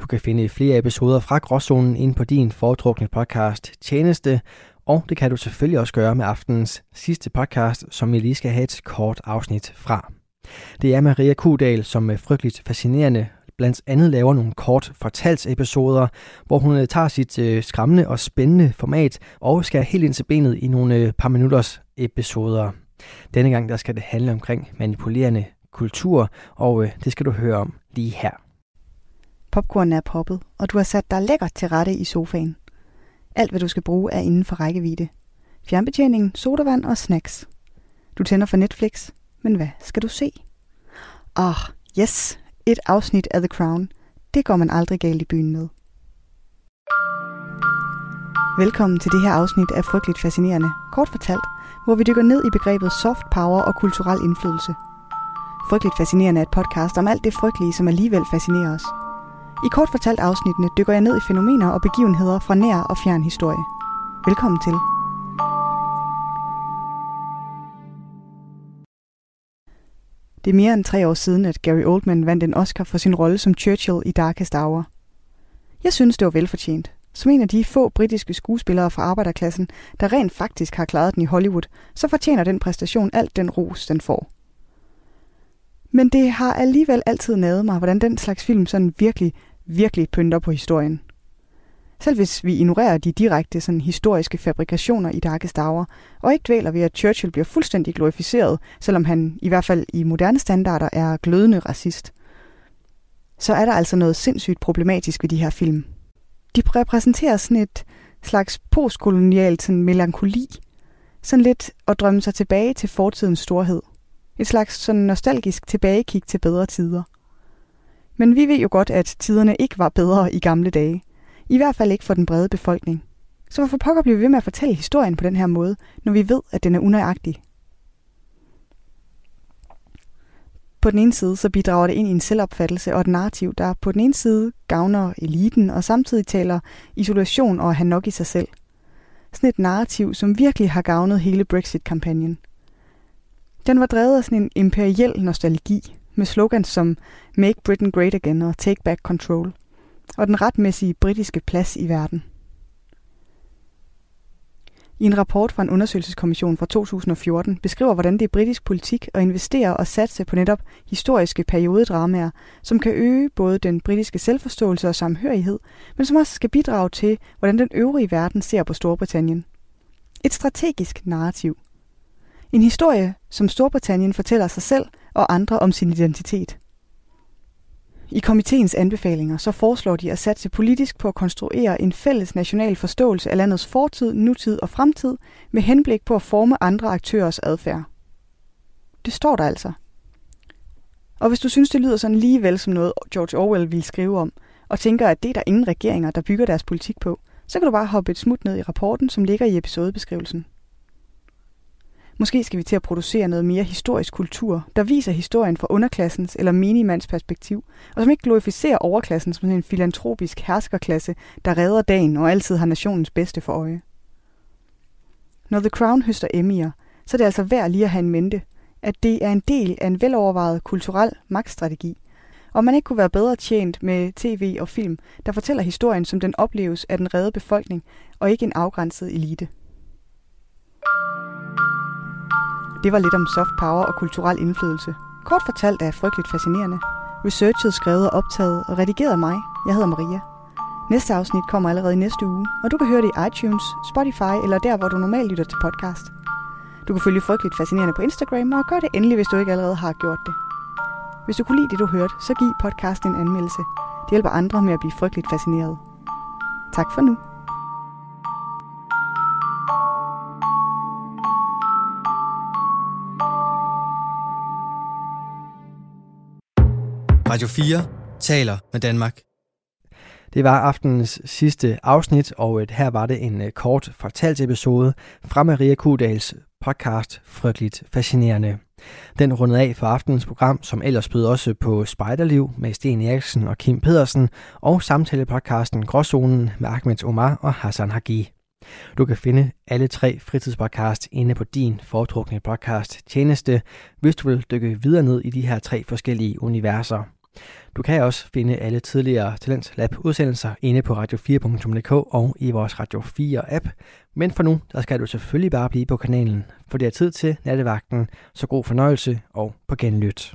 Du kan finde flere episoder fra Gråzonen ind på din foretrukne podcast Tjeneste, og det kan du selvfølgelig også gøre med aftenens sidste podcast, som vi lige skal have et kort afsnit fra. Det er Maria Kudal, som er frygteligt fascinerende blandt andet laver nogle kort fortalsepisoder, hvor hun øh, tager sit øh, skræmmende og spændende format og skærer helt ind til benet i nogle øh, par minutters episoder. Denne gang der skal det handle omkring manipulerende kultur, og øh, det skal du høre om lige her. Popcornen er poppet, og du har sat dig lækkert til rette i sofaen. Alt, hvad du skal bruge, er inden for rækkevidde. Fjernbetjeningen, sodavand og snacks. Du tænder for Netflix, men hvad skal du se? Ah, yes, et afsnit af The Crown. Det går man aldrig galt i byen med. Velkommen til det her afsnit af Frygteligt Fascinerende, kort fortalt, hvor vi dykker ned i begrebet soft power og kulturel indflydelse. Frygteligt Fascinerende er et podcast om alt det frygtelige, som alligevel fascinerer os. I kort fortalt afsnittene dykker jeg ned i fænomener og begivenheder fra nær og fjern historie. Velkommen til. Det er mere end tre år siden, at Gary Oldman vandt en Oscar for sin rolle som Churchill i Darkest Hour. Jeg synes, det var velfortjent. Som en af de få britiske skuespillere fra arbejderklassen, der rent faktisk har klaret den i Hollywood, så fortjener den præstation alt den ros, den får. Men det har alligevel altid naget mig, hvordan den slags film sådan virkelig, virkelig pynter på historien. Selv hvis vi ignorerer de direkte sådan, historiske fabrikationer i Darkest Hour, og ikke dvæler ved, at Churchill bliver fuldstændig glorificeret, selvom han i hvert fald i moderne standarder er glødende racist, så er der altså noget sindssygt problematisk ved de her film. De repræsenterer sådan et slags postkolonialt sådan melankoli, sådan lidt at drømme sig tilbage til fortidens storhed. Et slags sådan nostalgisk tilbagekig til bedre tider. Men vi ved jo godt, at tiderne ikke var bedre i gamle dage. I hvert fald ikke for den brede befolkning. Så hvorfor pokker bliver vi ved med at fortælle historien på den her måde, når vi ved, at den er unøjagtig? På den ene side så bidrager det ind i en selvopfattelse og et narrativ, der på den ene side gavner eliten og samtidig taler isolation og han nok i sig selv. Sådan et narrativ, som virkelig har gavnet hele Brexit-kampagnen. Den var drevet af sådan en imperiel nostalgi, med slogans som Make Britain Great Again og Take Back Control, og den retmæssige britiske plads i verden. I en rapport fra en undersøgelseskommission fra 2014 beskriver, hvordan det er britisk politik at investere og satse på netop historiske periodedramaer, som kan øge både den britiske selvforståelse og samhørighed, men som også skal bidrage til, hvordan den øvrige verden ser på Storbritannien. Et strategisk narrativ. En historie, som Storbritannien fortæller sig selv og andre om sin identitet. I komiteens anbefalinger så foreslår de at satse politisk på at konstruere en fælles national forståelse af landets fortid, nutid og fremtid med henblik på at forme andre aktørers adfærd. Det står der altså. Og hvis du synes, det lyder sådan ligevel som noget George Orwell ville skrive om, og tænker, at det er der ingen regeringer, der bygger deres politik på, så kan du bare hoppe et smut ned i rapporten, som ligger i episodebeskrivelsen. Måske skal vi til at producere noget mere historisk kultur, der viser historien fra underklassens eller minimands perspektiv, og som ikke glorificerer overklassen som en filantropisk herskerklasse, der redder dagen og altid har nationens bedste for øje. Når The Crown høster Emmy'er, så er det altså værd lige at have en mente, at det er en del af en velovervejet kulturel magtstrategi, og man ikke kunne være bedre tjent med tv og film, der fortæller historien, som den opleves af den redde befolkning, og ikke en afgrænset elite. Det var lidt om soft power og kulturel indflydelse. Kort fortalt er frygteligt fascinerende. Researchet, skrevet og optaget og redigeret af mig. Jeg hedder Maria. Næste afsnit kommer allerede i næste uge, og du kan høre det i iTunes, Spotify eller der, hvor du normalt lytter til podcast. Du kan følge Frygteligt Fascinerende på Instagram, og gør det endelig, hvis du ikke allerede har gjort det. Hvis du kunne lide det, du hørte, så giv podcasten en anmeldelse. Det hjælper andre med at blive frygteligt fascineret. Tak for nu. Radio 4 taler med Danmark. Det var aftenens sidste afsnit, og øh, her var det en øh, kort fortalt episode fra Maria Kudals podcast Frygteligt Fascinerende. Den rundede af for aftenens program, som ellers bød også på Spejderliv med Sten Eriksen og Kim Pedersen, og samtalepodcasten Gråzonen med Ahmed Omar og Hassan Hagi. Du kan finde alle tre fritidspodcasts inde på din foretrukne podcast tjeneste, hvis du vil dykke videre ned i de her tre forskellige universer. Du kan også finde alle tidligere Talents Lab udsendelser inde på radio4.dk og i vores Radio 4 app. Men for nu, der skal du selvfølgelig bare blive på kanalen, for det er tid til nattevagten, så god fornøjelse og på genlyt.